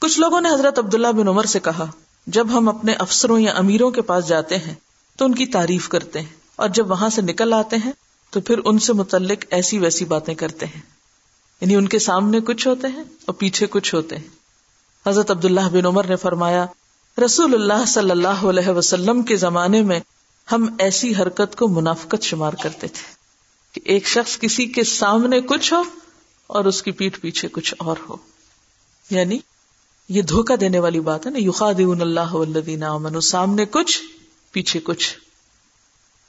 کچھ لوگوں نے حضرت عبداللہ بن عمر سے کہا، جب ہم اپنے افسروں یا امیروں کے پاس جاتے ہیں، تو ان کی تعریف کرتے ہیں، اور جب وہاں سے نکل آتے ہیں، تو پھر ان سے متعلق ایسی ویسی باتیں کرتے ہیں۔ یعنی ان کے سامنے کچھ ہوتے ہیں اور پیچھے کچھ ہوتے ہیں۔ حضرت عبداللہ بن عمر نے فرمایا، رسول اللہ صلی اللہ علیہ وسلم کے زمانے میں ہم ایسی حرکت کو منافقت شمار کرتے تھے کہ ایک شخص کسی کے سامنے کچھ ہو اور اس کی پیٹ پیچھے کچھ اور ہو۔ یعنی یہ دھوکا دینے والی بات ہے نا یوخاد اللہ امن سامنے کچھ، پیچھے کچھ۔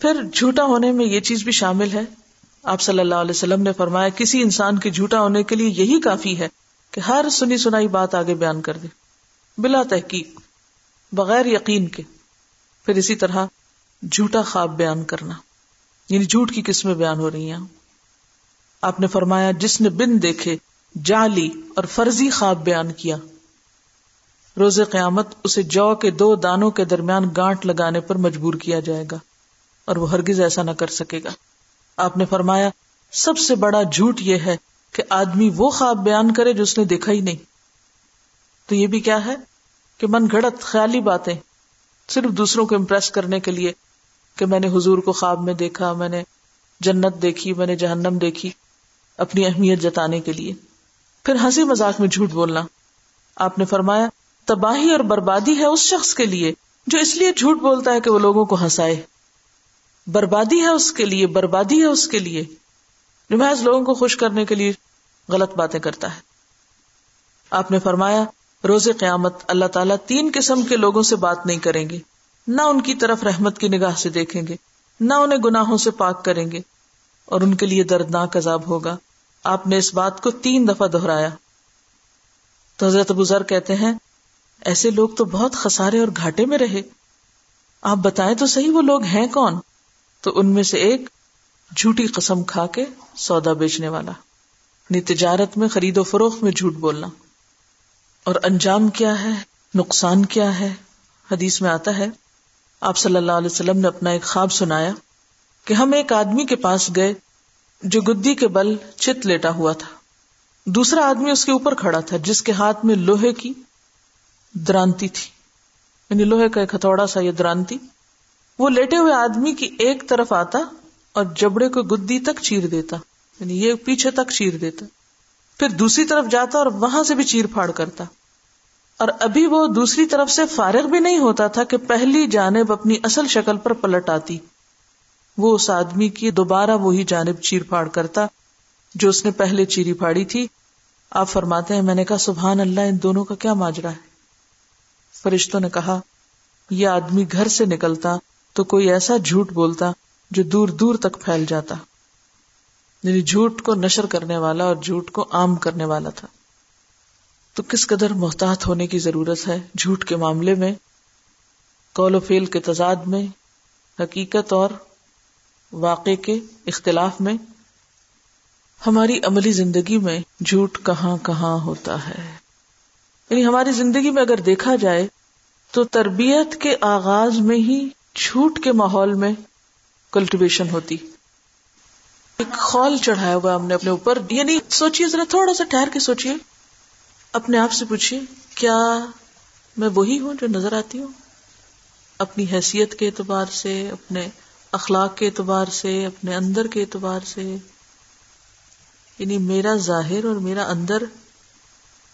پھر جھوٹا ہونے میں یہ چیز بھی شامل ہے۔ آپ صلی اللہ علیہ وسلم نے فرمایا، کسی انسان کے جھوٹا ہونے کے لیے یہی کافی ہے کہ ہر سنی سنائی بات آگے بیان کر دے، بلا تحقیق، بغیر یقین کے۔ پھر اسی طرح جھوٹا خواب بیان کرنا یعنی جھوٹ کی قسمیں بیان ہو رہی ہیں۔ آپ نے فرمایا، جس نے بن دیکھے جالی اور فرضی خواب بیان کیا۔ روز قیامت اسے جو کے دو دانوں کے درمیان گانٹ لگانے پر مجبور کیا جائے گا اور وہ ہرگز ایسا نہ کر سکے گا۔ آپ نے فرمایا، سب سے بڑا جھوٹ یہ ہے کہ آدمی وہ خواب بیان کرے جو اس نے دیکھا ہی نہیں۔ تو یہ بھی کیا ہے کہ من گھڑت خیالی باتیں صرف دوسروں کو امپریس کرنے کے لیے کہ میں نے حضور کو خواب میں دیکھا، میں نے جنت دیکھی، میں نے جہنم دیکھی اپنی اہمیت جتانے کے لیے۔ پھر ہنسی مذاق میں جھوٹ بولنا۔ آپ نے فرمایا تباہی اور بربادی ہے اس شخص کے لیے جو اس لیے جھوٹ بولتا ہے کہ وہ لوگوں کو ہنسائے۔ بربادی ہے اس کے لیے، بربادی ہے اس کے لیے۔ محض لوگوں کو خوش کرنے کے لیے غلط باتیں کرتا ہے۔ آپ نے فرمایا، روز قیامت اللہ تعالیٰ تین قسم کے لوگوں سے بات نہیں کریں گے۔ نہ ان کی طرف رحمت کی نگاہ سے دیکھیں گے، نہ انہیں گناہوں سے پاک کریں گے۔ اور ان کے لیے دردناک عذاب ہوگا۔ آپ نے اس بات کو تین دفعہ دہرایا۔ تو حضرت ابو ذر کہتے ہیں ایسے لوگ تو بہت خسارے اور گھاٹے میں رہے۔ آپ بتائیں تو صحیح وہ لوگ ہیں کون؟ تو ان میں سے ایک جھوٹی قسم کھا کے سودا بیچنے والا۔ یعنی تجارت میں خرید و فروخت میں جھوٹ بولنا۔ اور انجام کیا ہے؟ نقصان کیا ہے؟ حدیث میں آتا ہے، آپ صلی اللہ علیہ وسلم نے اپنا ایک خواب سنایا کہ ہم ایک آدمی کے پاس گئے جو گدی کے بل چت لیٹا ہوا تھا۔ دوسرا آدمی اس کے اوپر کھڑا تھا جس کے ہاتھ میں لوہے کی درانتی تھی۔ یعنی لوہے کا ایک ہتھوڑا سا یہ درانتی۔ وہ لیٹے ہوئے آدمی کی ایک طرف آتا اور جبڑے کو گدی تک چیر دیتا۔ یعنی یہ پیچھے تک چیر دیتا۔ پھر دوسری طرف جاتا اور وہاں سے بھی چیر پھاڑ کرتا۔ اور ابھی وہ دوسری طرف سے فارغ بھی نہیں ہوتا تھا کہ پہلی جانب اپنی اصل شکل پر پلٹ آتی۔ وہ اس آدمی کی دوبارہ وہی جانب چیر پھاڑ کرتا جو اس نے پہلے چیری پھاڑی تھی۔ آپ فرماتے ہیں، میں نے کہا، سبحان اللہ، ان دونوں کا کیا ماجرا ہے؟ فرشتوں نے کہا، یہ آدمی گھر سے نکلتا تو کوئی ایسا جھوٹ بولتا جو دور دور تک پھیل جاتا۔ یعنی جھوٹ کو نشر کرنے والا اور جھوٹ کو عام کرنے والا تھا۔ تو کس قدر محتاط ہونے کی ضرورت ہے جھوٹ کے معاملے میں؟ کول و فیل کے تضاد میں، حقیقت اور واقع کے اختلاف میں؟ ہماری عملی زندگی میں جھوٹ کہاں کہاں ہوتا ہے؟ یعنی ہماری زندگی میں اگر دیکھا جائے تو تربیت کے آغاز میں ہی جھوٹ کے ماحول میں کلٹیویشن ہوتی۔ ایک خول چڑھایا ہوا ہم نے اپنے اوپر۔ یعنی سوچیے ذرا تھوڑا سا ٹھہر کے سوچیے اپنے آپ سے پوچھیے کیا میں وہی ہوں جو نظر آتی ہوں؟ اپنی حیثیت کے اعتبار سے، اپنے اخلاق کے اعتبار سے، اپنے اندر کے اعتبار سے۔ یعنی میرا ظاہر اور میرا اندر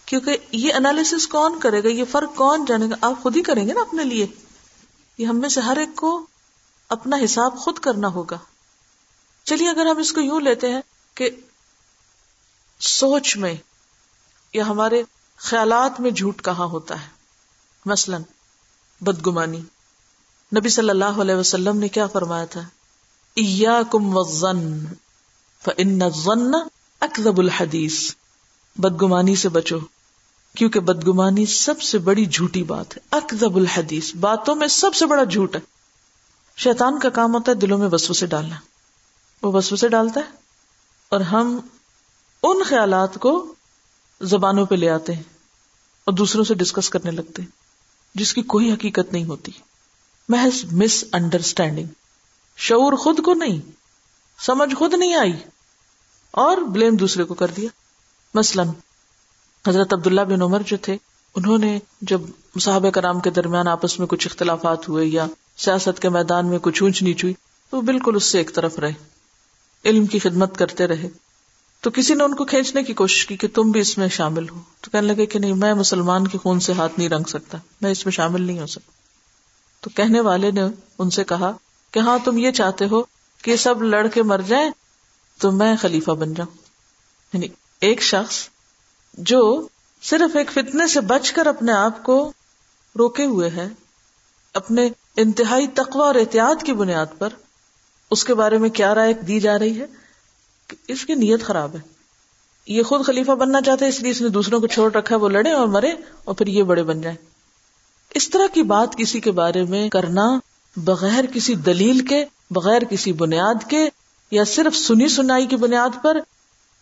کیونکہ یہ انالیس کون کرے گا؟ یہ فرق کون جانے گا؟ آپ خود ہی کریں گے نا اپنے لیے۔ یہ ہم میں سے ہر ایک کو اپنا حساب خود کرنا ہوگا۔ چلیے، اگر ہم اس کو یوں لیتے ہیں کہ سوچ میں یا ہمارے خیالات میں جھوٹ کہاں ہوتا ہے؟ مثلاً بدگمانی۔ نبی صلی اللہ علیہ وسلم نے کیا فرمایا تھا؟ کم اکدب الحدیث۔ بدگمانی سے بچو۔ کیونکہ بدگمانی سب سے بڑی جھوٹی بات ہے۔ اکدب الحدیث، باتوں میں سب سے بڑا جھوٹ ہے۔ شیطان کا کام ہوتا ہے دلوں میں وسو سے ڈالنا۔ وہ وسو سے ڈالتا ہے اور ہم ان خیالات کو زبانوں پہ لے آتے ہیں اور دوسروں سے ڈسکس کرنے لگتے ہیں، جس کی کوئی حقیقت نہیں ہوتی۔ محض مس انڈرسٹینڈنگ شعور خود کو نہیں، سمجھ خود نہیں آئی اور بلیم دوسرے کو کر دیا۔ مثلاً حضرت عبداللہ بن عمر جو تھے، انہوں نے جب صحابہ کرام کے درمیان آپس میں کچھ اختلافات ہوئے یا سیاست کے میدان میں کچھ اونچ نیچ ہوئی تو بالکل اس سے ایک طرف رہے۔ علم کی خدمت کرتے رہے۔ تو کسی نے ان کو کھینچنے کی کوشش کی کہ تم بھی اس میں شامل ہو۔ تو کہنے لگے کہ نہیں، میں مسلمان کے خون سے ہاتھ نہیں رنگ سکتا، میں اس میں شامل نہیں ہو سکتا۔ تو کہنے والے نے ان سے کہا کہ ہاں تم یہ چاہتے ہو کہ سب لڑ کے مر جائیں، تو میں خلیفہ بن جاؤں۔ یعنی ایک شخص جو صرف ایک فتنے سے بچ کر اپنے آپ کو روکے ہوئے ہے، اپنے انتہائی تقوی اور احتیاط کی بنیاد پر، اس کے بارے میں کیا رائے دی جا رہی ہے؟ کہ اس کی نیت خراب ہے۔ یہ خود خلیفہ بننا چاہتے اس لیے اس نے دوسروں کو چھوڑ رکھا ہے، وہ لڑے اور مرے اور پھر یہ بڑے بن جائیں۔ اس طرح کی بات کسی کے بارے میں کرنا بغیر کسی دلیل کے، بغیر کسی بنیاد کے، یا صرف سنی سنائی کی بنیاد پر،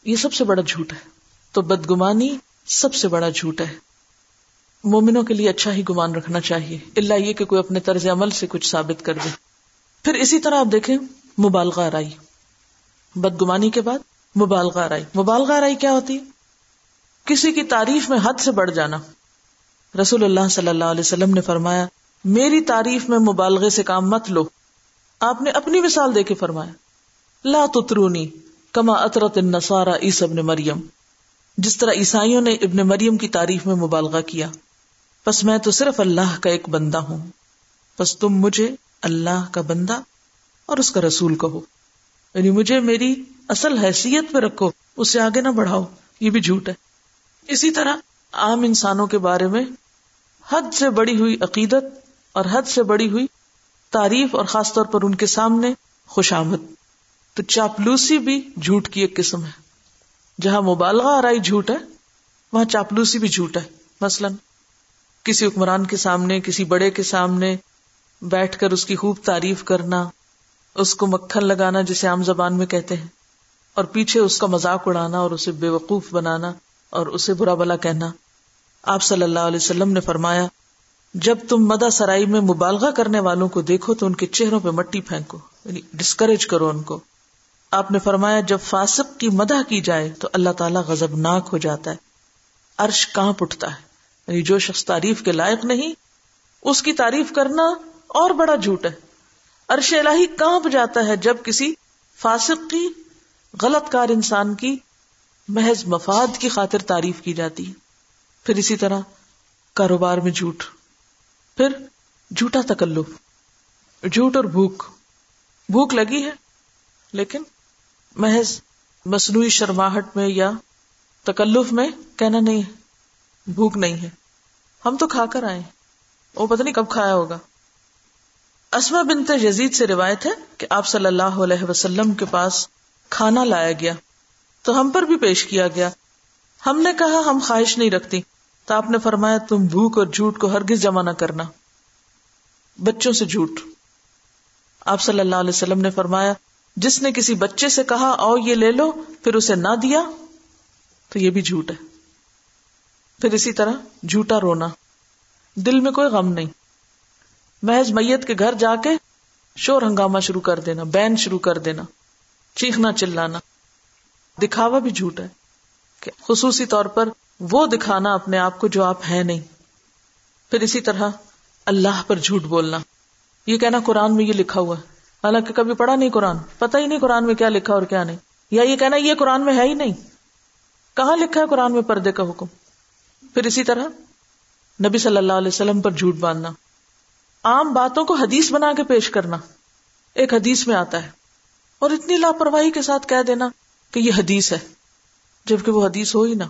یہ سب سے بڑا جھوٹ ہے۔ تو بدگمانی سب سے بڑا جھوٹ ہے۔ مومنوں کے لیے اچھا ہی گمان رکھنا چاہیے۔ اللہ یہ کہ کوئی اپنے طرز عمل سے کچھ ثابت کر دے۔ پھر اسی طرح آپ دیکھیں، مبالغہ رائی بدگمانی کے بعد مبالغہ رائی مبالغہ رائی کیا ہوتی؟ کسی کی تعریف میں حد سے بڑھ جانا۔ رسول اللہ صلی اللہ علیہ وسلم نے فرمایا، میری تعریف میں مبالغے سے کام مت لو۔ آپ نے اپنی مثال دے کے فرمایا، لا تترونی کما اطرت النصارى عیسی ابن مریم۔ جس طرح عیسائیوں نے ابن مریم کی تعریف میں مبالغہ کیا، پس میں تو صرف اللہ کا ایک بندہ ہوں، پس تم مجھے اللہ کا بندہ اور اس کا رسول کہو۔ یعنی مجھے میری اصل حیثیت پہ رکھو اس سے آگے نہ بڑھاؤ، یہ بھی جھوٹ ہے۔ اسی طرح عام انسانوں کے بارے میں حد سے بڑی ہوئی عقیدت اور حد سے بڑی ہوئی تعریف اور خاص طور پر ان کے سامنے خوش آمد تو چاپلوسی بھی جھوٹ کی ایک قسم ہے۔ جہاں مبالغہ آرائی جھوٹ ہے، وہاں چاپلوسی بھی جھوٹ ہے۔ مثلاً، کسی حکمران کے سامنے، کسی بڑے کے سامنے بیٹھ کر اس کی خوب تعریف کرنا، اس کو مکھن لگانا جسے عام زبان میں کہتے ہیں، اور پیچھے اس کا مذاق اڑانا اور اسے بے وقوف بنانا اور اسے برا بلا کہنا۔ آپ صلی اللہ علیہ وسلم نے فرمایا، جب تم مدا سرائی میں مبالغہ کرنے والوں کو دیکھو تو ان کے چہروں پہ مٹی پھینکو یعنی ڈسکریج کرو ان کو۔ آپ نے فرمایا جب فاسق کی مدح کی جائے تو اللہ تعالیٰ غزب ناک ہو جاتا ہے۔ عرش کہاں اٹھتا ہے۔ یعنی جو شخص تعریف کے لائق نہیں، اس کی تعریف کرنا اور بڑا جھوٹ ہے۔ عرش الہی کہاں جاتا ہے جب کسی فاسق کی، غلط کار انسان کی محض مفاد کی خاطر تعریف کی جاتی۔ ہے پھر اسی طرح کاروبار میں جھوٹ۔ پھر جھوٹا تکلف۔ جھوٹ اور بھوک۔ بھوک لگی ہے، لیکن محض مصنوعی شرماہٹ میں یا تکلف میں کہنا نہیں ہے، بھوک نہیں ہے۔ ہم تو کھا کر آئے وہ پتہ نہیں کب کھایا ہوگا۔ اسما بنت یزید سے روایت ہے کہ آپ صلی اللہ علیہ وسلم کے پاس کھانا لایا گیا۔ تو ہم پر بھی پیش کیا گیا۔ ہم نے کہا، ہم خواہش نہیں رکھتی۔ تو آپ نے فرمایا، تم بھوک اور جھوٹ کو ہرگز جمع نہ کرنا۔ بچوں سے جھوٹ۔ آپ صلی اللہ علیہ وسلم نے فرمایا جس نے کسی بچے سے کہا او یہ لے لو، پھر اسے نہ دیا، تو یہ بھی جھوٹ ہے۔ پھر اسی طرح جھوٹا رونا۔ دل میں کوئی غم نہیں۔ محض میت کے گھر جا کے شور ہنگامہ شروع کر دینا، بین شروع کر دینا، چیخنا، چلانا۔ دکھاوا بھی جھوٹ ہے کہ خصوصی طور پر وہ دکھانا اپنے آپ کو جو آپ ہیں نہیں۔ پھر اسی طرح اللہ پر جھوٹ بولنا۔ یہ کہنا قرآن میں یہ لکھا ہوا ہے۔ حالانکہ کبھی پڑھا نہیں قرآن، پتہ ہی نہیں قرآن میں کیا لکھا اور کیا نہیں۔ یا یہ کہنا یہ قرآن میں ہے ہی نہیں۔ کہاں لکھا ہے قرآن میں پردے کا حکم؟ پھر اسی طرح نبی صلی اللہ علیہ وسلم پر جھوٹ باندھنا۔ عام باتوں کو حدیث بنا کے پیش کرنا ایک حدیث میں آتا ہے۔ اور اتنی لاپرواہی کے ساتھ کہہ دینا کہ یہ حدیث ہے، جبکہ وہ حدیث ہو ہی نہ،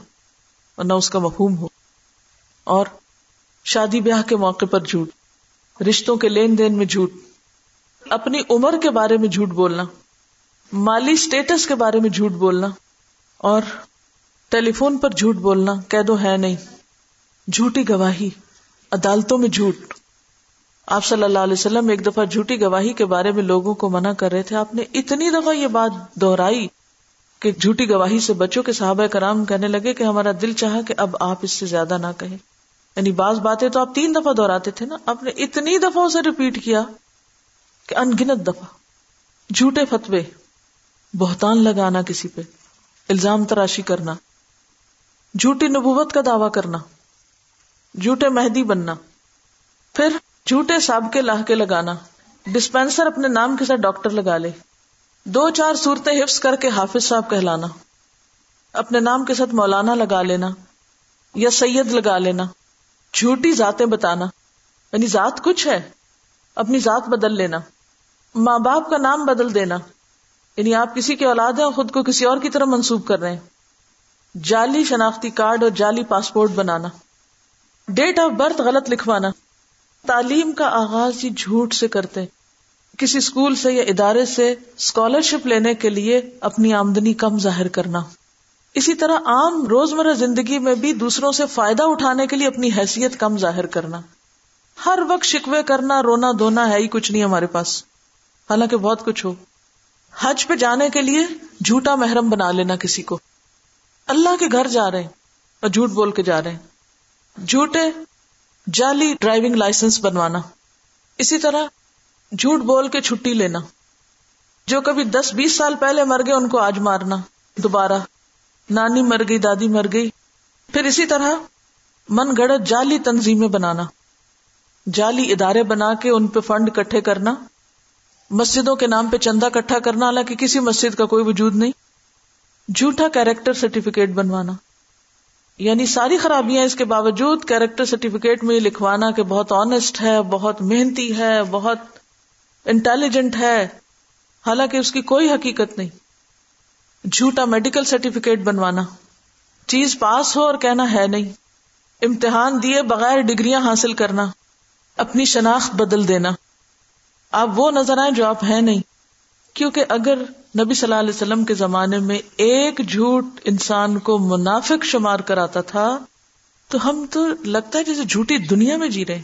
اور نہ اس کا مفہوم ہو۔ اور شادی بیاہ کے موقع پر جھوٹ، رشتوں کے لین دین میں جھوٹ۔ اپنی عمر کے بارے میں جھوٹ بولنا، مالی اسٹیٹس کے بارے میں جھوٹ بولنا، اور ٹیلی فون پر جھوٹ بولنا، کہہ دو ہے نہیں، جھوٹی گواہی، عدالتوں میں جھوٹ۔ آپ صلی اللہ علیہ وسلم ایک دفعہ جھوٹی گواہی کے بارے میں لوگوں کو منع کر رہے تھے۔ آپ نے اتنی دفعہ یہ بات دہرائی کہ جھوٹی گواہی سے بچوں کے صحابہ کرام کہنے لگے کہ ہمارا دل چاہا کہ اب آپ اس سے زیادہ نہ کہیں۔ یعنی بعض باتیں تو آپ تین دفعہ دہراتے تھے نا، آپ نے اتنی دفعہ اسے ریپیٹ کیا۔ کہ انگنت دفعہ، جھوٹے فتوے، بہتان لگانا کسی پہ، الزام تراشی کرنا، جھوٹی نبوت کا دعوی کرنا، جھوٹے مہدی بننا، پھر جھوٹے سابقے لاہ کے لگانا، ڈسپینسر اپنے نام کے ساتھ ڈاکٹر لگا لے، دو چار صورتیں حفظ کر کے حافظ صاحب کہلانا، اپنے نام کے ساتھ مولانا لگا لینا، یا سید لگا لینا، جھوٹی ذاتیں بتانا یعنی ذات کچھ ہے، اپنی ذات بدل لینا۔ ماں باپ کا نام بدل دینا۔ یعنی آپ کسی کے اولاد ہیں اور خود کو کسی اور کی طرح منسوب کر رہے ہیں۔ جعلی شناختی کارڈ اور جعلی پاسپورٹ بنانا۔ ڈیٹ آف برتھ غلط لکھوانا۔ تعلیم کا آغاز ہی جھوٹ سے کرتے کسی اسکول سے یا ادارے سے اسکالرشپ لینے کے لیے اپنی آمدنی کم ظاہر کرنا۔ اسی طرح عام روزمرہ زندگی میں بھی دوسروں سے فائدہ اٹھانے کے لیے اپنی حیثیت کم ظاہر کرنا۔ ہر وقت شکوے کرنا، رونا، دھونا ہے ہی کچھ نہیں ہمارے پاس۔ حالانکہ بہت کچھ ہو۔ حج پہ جانے کے لیے جھوٹا محرم بنا لینا کسی کو۔ اللہ کے گھر جا رہے ہیں اور جھوٹ بول کے جا رہے ہیں۔ جھوٹے جعلی ڈرائیونگ لائسنس بنوانا۔ اسی طرح جھوٹ بول کے چھٹی لینا۔ جو کبھی دس بیس سال پہلے مر گئے ان کو آج مارنا۔ دوبارہ نانی مر گئی، دادی مر گئی۔ پھر اسی طرح من گڑت جعلی تنظیمیں بنانا۔ جعلی ادارے بنا کے ان پہ فنڈ کٹھے کرنا۔ مسجدوں کے نام پہ چندہ کٹھا کرنا، حالانکہ کسی مسجد کا کوئی وجود نہیں۔ جھوٹا کیریکٹر سرٹیفکیٹ بنوانا۔ یعنی ساری خرابیاں اس کے باوجود کیریکٹر سرٹیفکیٹ میں لکھوانا کہ بہت آنےسٹ ہے، بہت محنتی ہے، بہت انٹیلیجنٹ ہے۔ حالانکہ اس کی کوئی حقیقت نہیں۔ جھوٹا میڈیکل سرٹیفکیٹ بنوانا۔ چیز پاس ہو اور کہنا ہے نہیں۔ امتحان دیے بغیر ڈگریاں حاصل کرنا۔ اپنی شناخت بدل دینا۔ آپ وہ نظر آئے جو آپ ہیں نہیں۔ کیونکہ اگر نبی صلی اللہ علیہ وسلم کے زمانے میں ایک جھوٹ انسان کو منافق شمار کراتا تھا، تو ہم تو لگتا ہے جیسے جھوٹی دنیا میں جی رہے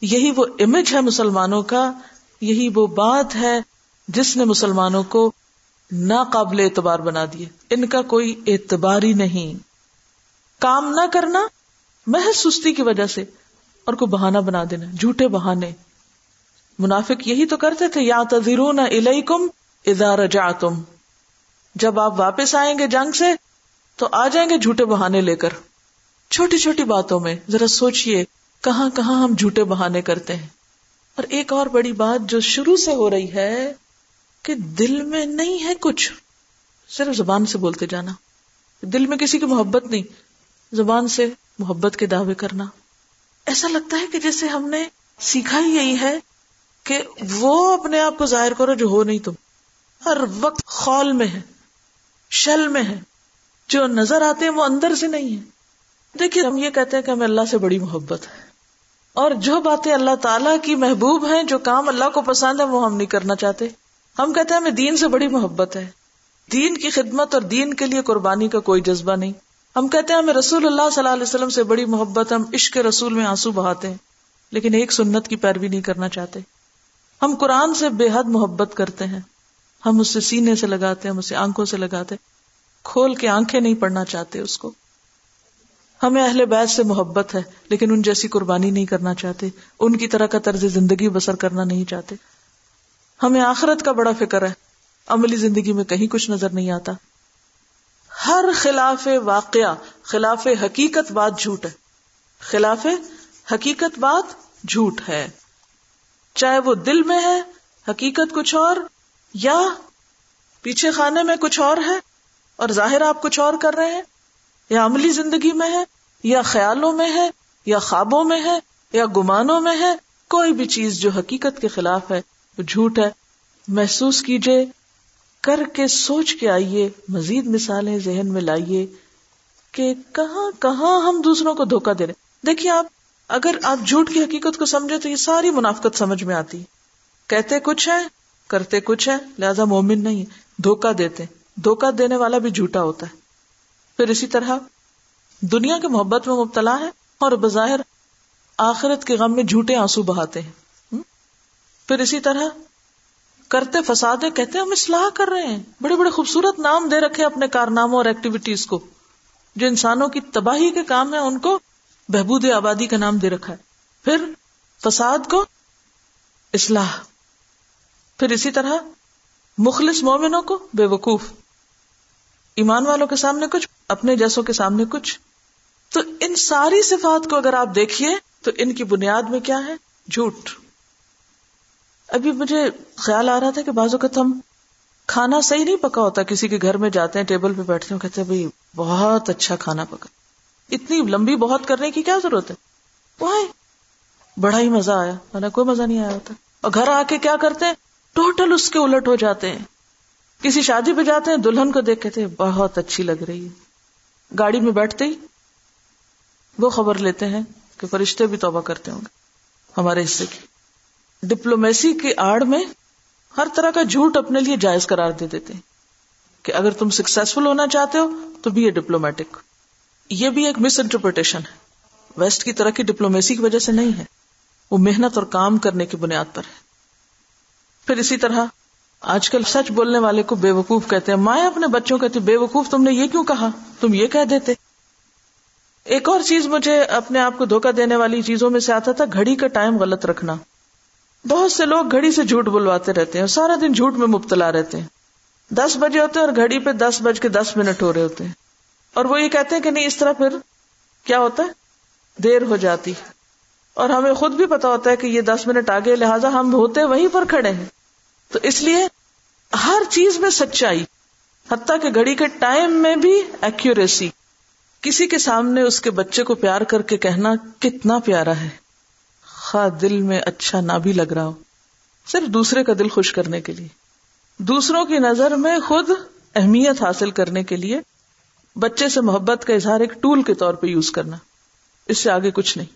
یہی وہ امیج ہے مسلمانوں کا، یہی وہ بات ہے جس نے مسلمانوں کو ناقابل اعتبار بنا دیے ان کا کوئی اعتبار ہی نہیں۔ کام نہ کرنا، محض سستی کی وجہ سے، اور کوئی بہانا بنا دینا، جھوٹے بہانے۔ منافق یہی تو کرتے تھے یا تذرون الیکم اذا رجعتم۔ جب آپ واپس آئیں گے جنگ سے، تو آ جائیں گے جھوٹے بہانے لے کر۔ چھوٹی چھوٹی باتوں میں، ذرا سوچئے کہاں کہاں ہم جھوٹے بہانے کرتے ہیں۔ اور ایک اور بڑی بات جو شروع سے ہو رہی ہے کہ دل میں نہیں ہے کچھ۔ صرف زبان سے بولتے جانا۔ دل میں کسی کی محبت نہیں، زبان سے محبت کے دعوے کرنا۔ ایسا لگتا ہے کہ جیسے ہم نے سیکھا ہی یہی ہے کہ وہ اپنے آپ کو ظاہر کرو جو ہو نہیں تم۔ ہر وقت خول میں ہے، شل میں ہے۔ جو نظر آتے ہیں وہ اندر سے نہیں ہے دیکھیے، ہم یہ کہتے ہیں کہ ہمیں اللہ سے بڑی محبت ہے۔ اور جو باتیں اللہ تعالیٰ کی محبوب ہیں، جو کام اللہ کو پسند ہے وہ ہم نہیں کرنا چاہتے۔ ہم کہتے ہیں ہمیں دین سے بڑی محبت ہے۔ دین کی خدمت اور دین کے لیے قربانی کا کوئی جذبہ نہیں۔ ہم کہتے ہیں ہمیں رسول اللہ صلی اللہ علیہ وسلم سے بڑی محبت ہم عشق رسول میں آنسو بہاتے ہیں۔ لیکن ایک سنت کی پیروی نہیں کرنا چاہتے۔ ہم قرآن سے بے حد محبت کرتے ہیں۔ ہم اس سے سینے سے لگاتے ہیں، ہم اسے آنکھوں سے لگاتے کھول کے آنکھیں نہیں پڑنا چاہتے اس کو۔ ہمیں اہل بیت سے محبت ہے، لیکن ان جیسی قربانی نہیں کرنا چاہتے۔ ان کی طرح کا طرز زندگی بسر کرنا نہیں چاہتے۔ ہمیں آخرت کا بڑا فکر ہے۔ عملی زندگی میں کہیں کچھ نظر نہیں آتا۔ ہر خلاف واقعہ، خلاف حقیقت بات جھوٹ ہے۔ خلاف حقیقت بات جھوٹ ہے۔ چاہے وہ دل میں ہے، حقیقت کچھ اور، یا پیچھے خانے میں کچھ اور ہے اور ظاہر آپ کچھ اور کر رہے ہیں، یا عملی زندگی میں ہے، یا خیالوں میں ہے، یا خوابوں میں ہے، یا گمانوں میں ہے، کوئی بھی چیز جو حقیقت کے خلاف ہے، وہ جھوٹ ہے۔ محسوس کیجیے کر کے سوچ کے آئیے، مزید مثالیں ذہن میں لائیے کہ کہاں کہاں ہم دوسروں کو دھوکا دے رہے دیکھیے آپ اگر آپ جھوٹ کی حقیقت کو سمجھے تو یہ ساری منافقت سمجھ میں آتی۔ کہتے کچھ ہے کرتے کچھ ہے لہذا مومن نہیں دھوکا دیتے۔ دھوکا دینے والا بھی جھوٹا ہوتا ہے۔ پھر اسی طرح، دنیا کے محبت میں مبتلا ہے اور بظاہر آخرت کے غم میں جھوٹے آنسو بہاتے ہیں۔ پھر اسی طرح، کرتے فسادے کہتے ہم اصلاح کر رہے ہیں۔ بڑے بڑے خوبصورت نام دے رکھے اپنے کارناموں اور ایکٹیویٹیز کو۔ جو انسانوں کی تباہی کے کام ہے ان کو بہبود آبادی کا نام دے رکھا ہے۔ پھر فساد کو اصلاح۔ پھر اسی طرح مخلص مومنوں کو بے وقوف۔ ایمان والوں کے سامنے کچھ، اپنے جیسوں کے سامنے کچھ۔ تو ان ساری صفات کو اگر آپ دیکھیے، تو ان کی بنیاد میں کیا ہے؟ جھوٹ۔ ابھی مجھے خیال آ رہا تھا کہ بازو کا ہم کھانا صحیح نہیں پکا ہوتا، کسی کے گھر میں جاتے ہیں، ٹیبل پہ بیٹھتے ہیں، کہتے ہیں، بھائی، بہت اچھا کھانا پکا۔ اتنی لمبی بہت کرنے کی کیا ضرورت ہے؟ وہ بڑا ہی مزہ آیا۔ کوئی مزہ نہیں آیا ہوتا۔ اور گھر آ کے کیا کرتے ہیں؟ ٹوٹل اس کے الٹ ہو جاتے ہیں۔ کسی شادی پہ جاتے ہیں، دلہن کو دیکھ کے بہت اچھی لگ رہی ہے۔ گاڑی میں بیٹھتے ہی وہ خبر لیتے ہیں کہ فرشتے بھی توبہ کرتے ہوں گے۔ ہمارے حصے کی۔ ڈپلومیسی کی آڑ میں ہر طرح کا جھوٹ اپنے لیے جائز قرار دے دیتے ہیں کہ اگر تم سکسیسفل ہونا چاہتے ہو تو بھی یہ ڈپلومیٹک یہ بھی ایک مس انٹرپریٹیشن ہے۔ ویسٹ کی طرح کی ڈپلومیسی کی وجہ سے نہیں ہے۔ وہ محنت اور کام کرنے کی بنیاد پر ہے۔ پھر اسی طرح، آج کل سچ بولنے والے کو بے وقوف کہتے ہیں، مائیں اپنے بچوں کہتے بے وقوف تم نے یہ کیوں کہا؟ تم یہ کہہ دیتے۔ ایک اور چیز مجھے اپنے آپ کو دھوکا دینے والی چیزوں میں سے آتا تھا، گھڑی کا ٹائم غلط رکھنا۔ بہت سے لوگ گھڑی سے جھوٹ بلواتے رہتے ہیں، سارا دن جھوٹ میں مبتلا رہتے ہیں۔ دس بجے ہوتے ہیں اور گھڑی پہ دس بج کے دس منٹ ہو رہے ہوتے ہیں۔ اور وہ یہ کہتے ہیں کہ نہیں، اس طرح پھر کیا ہوتا ہے؟ دیر ہو جاتی اور ہمیں خود بھی پتا ہوتا ہے کہ یہ دس منٹ آگے، لہٰذا ہم ہوتے وہیں پر کھڑے ہیں۔ تو اس لیے ہر چیز میں سچائی، حتیٰ کہ گھڑی کے ٹائم میں بھی ایکوریسی کسی کے سامنے اس کے بچے کو پیار کر کے کہنا کتنا پیارا ہے۔ خواہ دل میں اچھا نہ بھی لگ رہا ہو۔ صرف دوسرے کا دل خوش کرنے کے لیے۔ دوسروں کی نظر میں خود اہمیت حاصل کرنے کے لیے بچے سے محبت کا اظہار ایک ٹول کے طور پہ یوز کرنا، اس سے آگے کچھ نہیں۔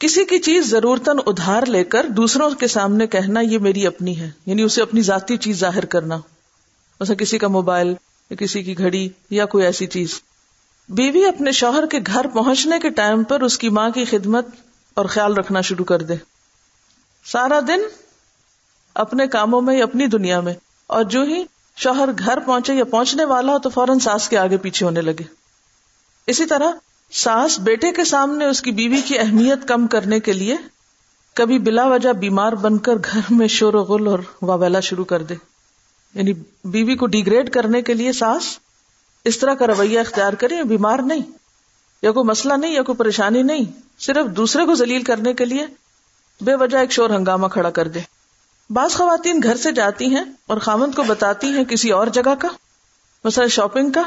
کسی کی چیز ضرورت ادھار لے کر دوسروں کے سامنے کہنا، یہ میری اپنی ہے یعنی اسے اپنی ذاتی چیز ظاہر کرنا۔ جیسے کسی کا موبائل، یا کسی کی گھڑی، یا کوئی ایسی چیز۔ بیوی اپنے شوہر کے گھر پہنچنے کے ٹائم پر اس کی ماں کی خدمت اور خیال رکھنا شروع کر دے۔ سارا دن اپنے کاموں میں اپنی دنیا میں، اور جو ہی شوہر گھر پہنچے یا پہنچنے والا ہو تو فوراً ساس کے آگے پیچھے ہونے لگے۔ اسی طرح ساس بیٹے کے سامنے اس کی بیوی کی اہمیت کم کرنے کے لیے کبھی بلا وجہ بیمار بن کر گھر میں شور و غل اور واویلا شروع کر دے۔ یعنی بیوی کو ڈیگریڈ کرنے کے لیے ساس اس طرح کا رویہ اختیار کرے بیمار نہیں، یا کوئی مسئلہ نہیں، یا کوئی پریشانی نہیں، صرف دوسرے کو ذلیل کرنے کے لیے بے وجہ ایک شور ہنگامہ کھڑا کر دے۔ بعض خواتین گھر سے جاتی ہیں اور خامند کو بتاتی ہیں کسی اور جگہ کا مثلا شاپنگ کا،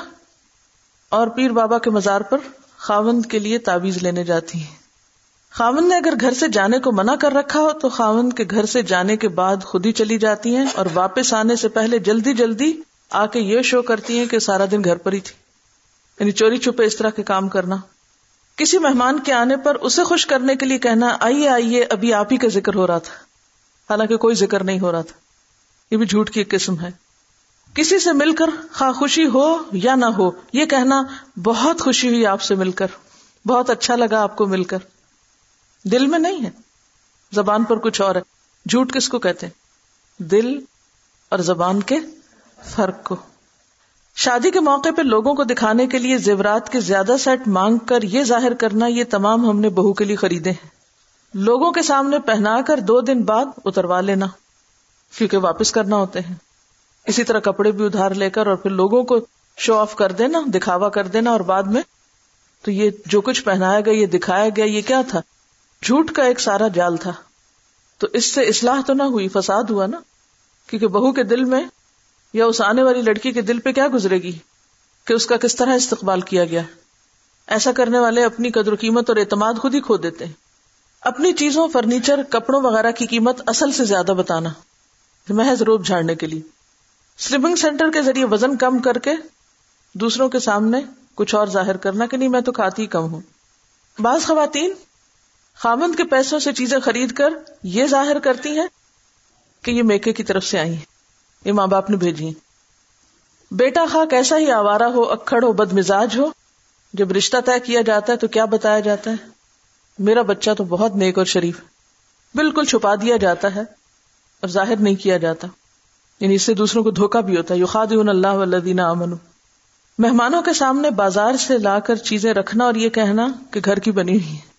اور پیر بابا کے مزار پر خاوند کے لیے تعویز لینے جاتی ہیں۔ خاوند نے اگر گھر سے جانے کو منع کر رکھا ہو تو خاوند کے گھر سے جانے کے بعد خود ہی چلی جاتی ہیں اور واپس آنے سے پہلے جلدی جلدی آ کے یہ شو کرتی ہیں کہ سارا دن گھر پر ہی تھی۔ یعنی چوری چھپے اس طرح کے کام کرنا۔ کسی مہمان کے آنے پر اسے خوش کرنے کے لیے کہنا، آئیے آئیے، ابھی آپ ہی کا ذکر ہو رہا تھا۔ حالانکہ کوئی ذکر نہیں ہو رہا تھا۔ یہ بھی جھوٹ کی ایک قسم ہے۔ کسی سے مل کر خواہ خوشی ہو یا نہ ہو، یہ کہنا بہت خوشی ہوئی آپ سے مل کر۔ بہت اچھا لگا آپ کو مل کر۔ دل میں نہیں ہے۔ زبان پر کچھ اور ہے۔ جھوٹ کس کو کہتے ہیں؟ دل اور زبان کے فرق کو۔ شادی کے موقع پہ لوگوں کو دکھانے کے لیے زیورات کے زیادہ سیٹ مانگ کر یہ ظاہر کرنا یہ تمام ہم نے بہو کے لیے خریدے ہیں۔ لوگوں کے سامنے پہنا کر دو دن بعد اتروا لینا، کیونکہ واپس کرنا ہوتے ہیں۔ اسی طرح کپڑے بھی ادھار لے کر اور پھر لوگوں کو شو آف کر دینا، دکھاوا کر دینا اور بعد میں تو یہ جو کچھ پہنایا گیا، یہ دکھایا گیا، یہ کیا تھا؟ جھوٹ کا ایک سارا جال تھا۔ تو اس سے اصلاح تو نہ ہوئی، فساد ہوا نا۔ کیونکہ بہو کے دل میں یا اس آنے والی لڑکی کے دل پہ کیا گزرے گی؟ کہ اس کا کس طرح استقبال کیا گیا۔ ایسا کرنے والے اپنی قدر و قیمت اور اعتماد خود ہی کھو دیتے ہیں۔ اپنی چیزوں، فرنیچر، کپڑوں وغیرہ کی قیمت اصل سے زیادہ بتانا، محض روپ جھاڑنے کے لیے۔ سلمنگ سینٹر کے ذریعے وزن کم کر کے دوسروں کے سامنے کچھ اور ظاہر کرنا کہ نہیں، میں تو کھاتی کم ہوں۔ بعض خواتین خامند کے پیسوں سے چیزیں خرید کر یہ ظاہر کرتی ہیں کہ یہ میکے کی طرف سے آئی ہیں، یہ ماں باپ نے بھیجی ہیں۔ بیٹا خواہ کیسا ہی آوارا ہو اکڑ ہو بد مزاج ہو، جب رشتہ طے کیا جاتا ہے تو کیا بتایا جاتا ہے؟ میرا بچہ تو بہت نیک اور شریف بالکل چھپا دیا جاتا ہے اور ظاہر نہیں کیا جاتا۔ یعنی اس سے دوسروں کو دھوکا بھی ہوتا ہے۔ یو اللہ ولدینہ امن مہمانوں کے سامنے بازار سے لا کر چیزیں رکھنا اور یہ کہنا کہ گھر کی بنی ہوئی ہے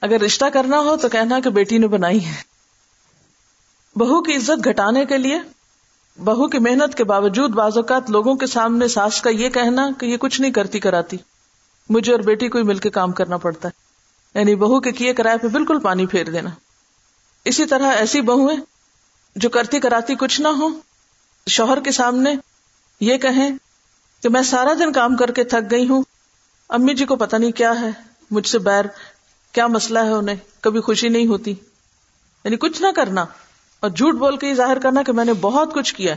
اگر رشتہ کرنا ہو تو کہنا کہ بیٹی نے بنائی ہے۔ بہو کی عزت گھٹانے کے لیے، بہو کی محنت کے باوجود بعض اوقات لوگوں کے سامنے ساس کا یہ کہنا کہ یہ کچھ نہیں کرتی کراتی۔ مجھے اور بیٹی کو ہی مل کے کام کرنا پڑتا ہے۔ یعنی بہو کے کیے کرائے پہ بالکل پانی پھیر دینا۔ اسی طرح ایسی بہویں جو کرتی کراتی کچھ نہ ہو۔ شوہر کے سامنے یہ کہیں کہ میں سارا دن کام کر کے تھک گئی ہوں۔ امی جی کو پتا نہیں کیا ہے۔ مجھ سے بیر کیا مسئلہ ہے انہیں؟ کبھی خوشی نہیں ہوتی۔ یعنی کچھ نہ کرنا۔ اور جھوٹ بول کے یہ ظاہر کرنا کہ میں نے بہت کچھ کیا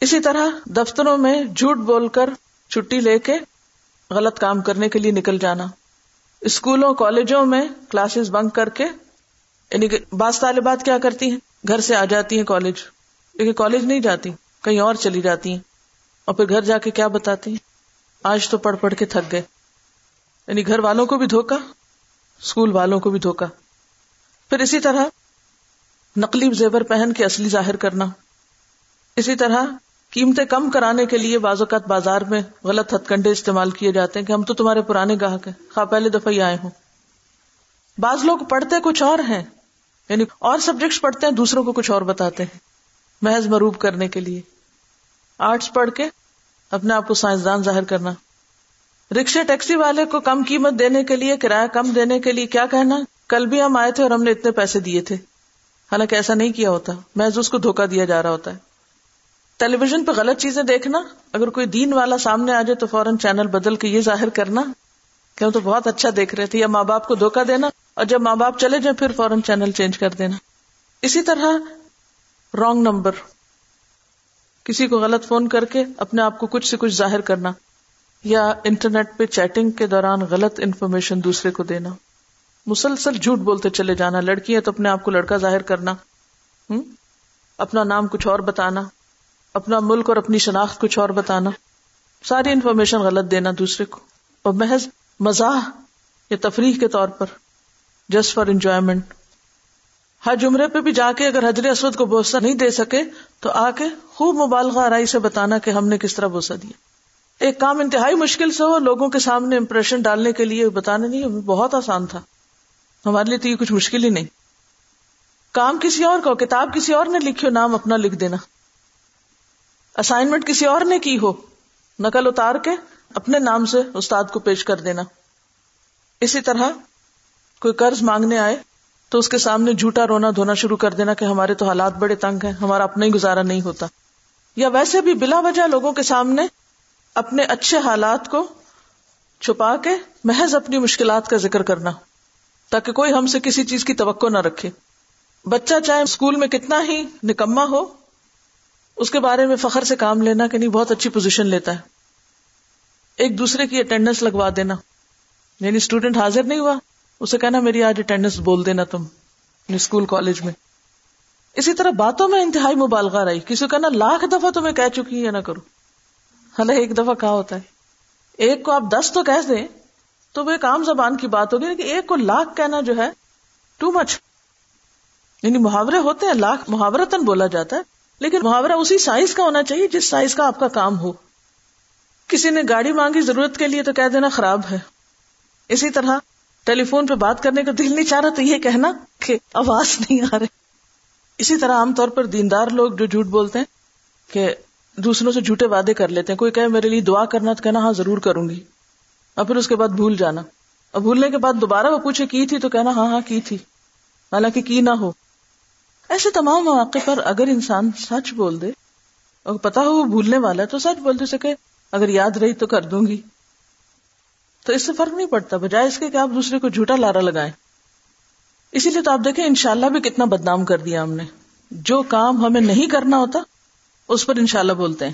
اسی طرح دفتروں میں جھوٹ بول کر چھٹی لے کے غلط کام کرنے کے لیے نکل جانا۔ اسکولوں، کالجوں میں کلاسز بنک کر کے یعنی کہ بعض طالبات کیا کرتی ہیں؟ گھر سے آ جاتی ہیں کالج لیکن کالج نہیں جاتی، کہیں اور چلی جاتی ہیں، اور پھر گھر جا کے کیا بتاتی ہیں؟ آج تو پڑھ پڑھ کے تھک گئے۔ یعنی گھر والوں کو بھی دھوکا، اسکول والوں کو بھی دھوکا۔ پھر اسی طرح نقلی زیور پہن کے اصلی ظاہر کرنا۔ اسی طرح قیمتیں کم کرانے کے لیے بعض اوقات بازار میں غلط ہتھ کنڈے استعمال کیے جاتے ہیں کہ ہم تو تمہارے پرانے گاہک ہیں، خواہ پہلے دفعہ ہی آئے ہوں۔ بعض لوگ پڑھتے کچھ اور ہیں یعنی اور سبجیکٹس پڑھتے ہیں، دوسروں کو کچھ اور بتاتے ہیں۔ محض مروب کرنے کے لیے۔ آرٹس پڑھ کے اپنے آپ کو سائنسدان ظاہر کرنا۔ رکشے ٹیکسی والے کو کم قیمت دینے کے لیے، کرایہ کم دینے کے لیے کیا کہنا؟ کل بھی ہم آئے تھے اور ہم نے اتنے پیسے دیے تھے۔ حالانکہ ایسا نہیں کیا ہوتا، محض اس کو دھوکا دیا جا رہا ہوتا ہے۔ ٹیلی ویژن پہ غلط چیزیں دیکھنا، اگر کوئی دین والا سامنے آ جائے تو فوراً چینل بدل کے یہ ظاہر کرنا۔ کہ ہم تو بہت اچھا دیکھ رہے تھے، یا ماں باپ کو دھوکا دینا اور جب ماں باپ چلے جائیں پھر فوراً چینل چینج کر دینا۔ اسی طرح رانگ نمبر، کسی کو غلط فون کر کے اپنے آپ کو کچھ سے کچھ ظاہر کرنا، یا انٹرنیٹ پہ چیٹنگ کے دوران غلط انفارمیشن دوسرے کو دینا۔ مسلسل جھوٹ بولتے چلے جانا لڑکی ہے تو اپنے آپ کو لڑکا ظاہر کرنا۔ اپنا نام کچھ اور بتانا۔ اپنا ملک اور اپنی شناخت کچھ اور بتانا۔ ساری انفارمیشن غلط دینا دوسرے کو۔ اور محض مزاح یا تفریح کے طور پر۔ جسٹ فار انجوائےمنٹ حج عمرے پہ بھی جا کے اگر حجر اسود کو بوسا نہیں دے سکے، تو آ کے خوب مبالغہ آرائی سے بتانا کہ ہم نے کس طرح بوسا دیا۔ ایک کام انتہائی مشکل سے ہو، لوگوں کے سامنے امپریشن ڈالنے کے لیے بتانا نہیں بہت آسان تھا۔ ہمارے لیے تو یہ کچھ مشکل ہی نہیں۔ کام کسی اور کو کتاب کسی اور نے لکھی ہو، نام اپنا لکھ دینا۔ اسائنمنٹ کسی اور نے کی ہو؟ نقل اتار کے اپنے نام سے استاد کو پیش کر دینا۔ اسی طرح کوئی قرض مانگنے آئے تو اس کے سامنے جھوٹا رونا دھونا شروع کر دینا کہ ہمارے تو حالات بڑے تنگ ہیں، ہمارا اپنا ہی گزارا نہیں ہوتا۔ یا ویسے بھی بلا وجہ لوگوں کے سامنے اپنے اچھے حالات کو چھپا کے محض اپنی مشکلات کا ذکر کرنا، تاکہ کوئی ہم سے کسی چیز کی توقع نہ رکھے۔ بچہ چاہے اسکول میں کتنا ہی نکما ہو اس کے بارے میں فخر سے کام لینا کہ نہیں، بہت اچھی پوزیشن لیتا ہے۔ ایک دوسرے کی اٹینڈنس لگوا دینا۔ یعنی اسٹوڈینٹ حاضر نہیں ہوا، اسے کہنا میری آج اٹینڈنس بول دینا تم یعنی اسکول کالج میں۔ اسی طرح باتوں میں انتہائی مبالغہ رہی۔ کسی کو کہنا، لاکھ دفعہ تمہیں کہہ چکی ہے نہ کرو۔ حالانکہ ایک دفعہ کہا ہوتا ہے۔ ایک کو آپ دس تو کہہ دیں، تو وہ ایک عام زبان کی بات ہوگی کہ ایک کو لاکھ کہنا جو ہے ٹو مچ یعنی محاورے ہوتے ہیں، لاکھ محاورتن بولا جاتا ہے۔ لیکن محاورہ اسی سائز کا ہونا چاہیے جس سائز کا آپ کا کام ہو۔ کسی نے گاڑی مانگی ضرورت کے لیے تو کہہ دینا خراب ہے۔ اسی طرح ٹیلی فون پہ بات کرنے کا دل نہیں چاہ رہا تو یہ کہنا کہ آواز نہیں آ رہی۔ اسی طرح عام طور پر دیندار لوگ جو جھوٹ بولتے ہیں کہ دوسروں سے جھوٹے وعدے کر لیتے ہیں۔ کوئی کہے میرے لیے دعا کرنا تو کہنا ہاں ضرور کروں گی۔ اور پھر اس کے بعد بھول جانا۔ اور بھولنے کے بعد دوبارہ وہ پوچھے کی تھی تو کہنا ہاں ہاں کی تھی۔ حالانکہ کی نہ ہو۔ ایسے تمام مواقع پر اگر انسان سچ بول دے اور پتا ہو وہ بھولنے والا ہے تو سچ بول دے سکے اگر یاد رہی تو کر دوں گی۔ تو اس سے فرق نہیں پڑتا، بجائے اس کے کہ آپ دوسرے کو جھوٹا لارا لگائیں۔ اسی لیے تو آپ دیکھیں انشاءاللہ بھی کتنا بدنام کر دیا ہم نے۔ جو کام ہمیں نہیں کرنا ہوتا، اس پر انشاءاللہ بولتے ہیں۔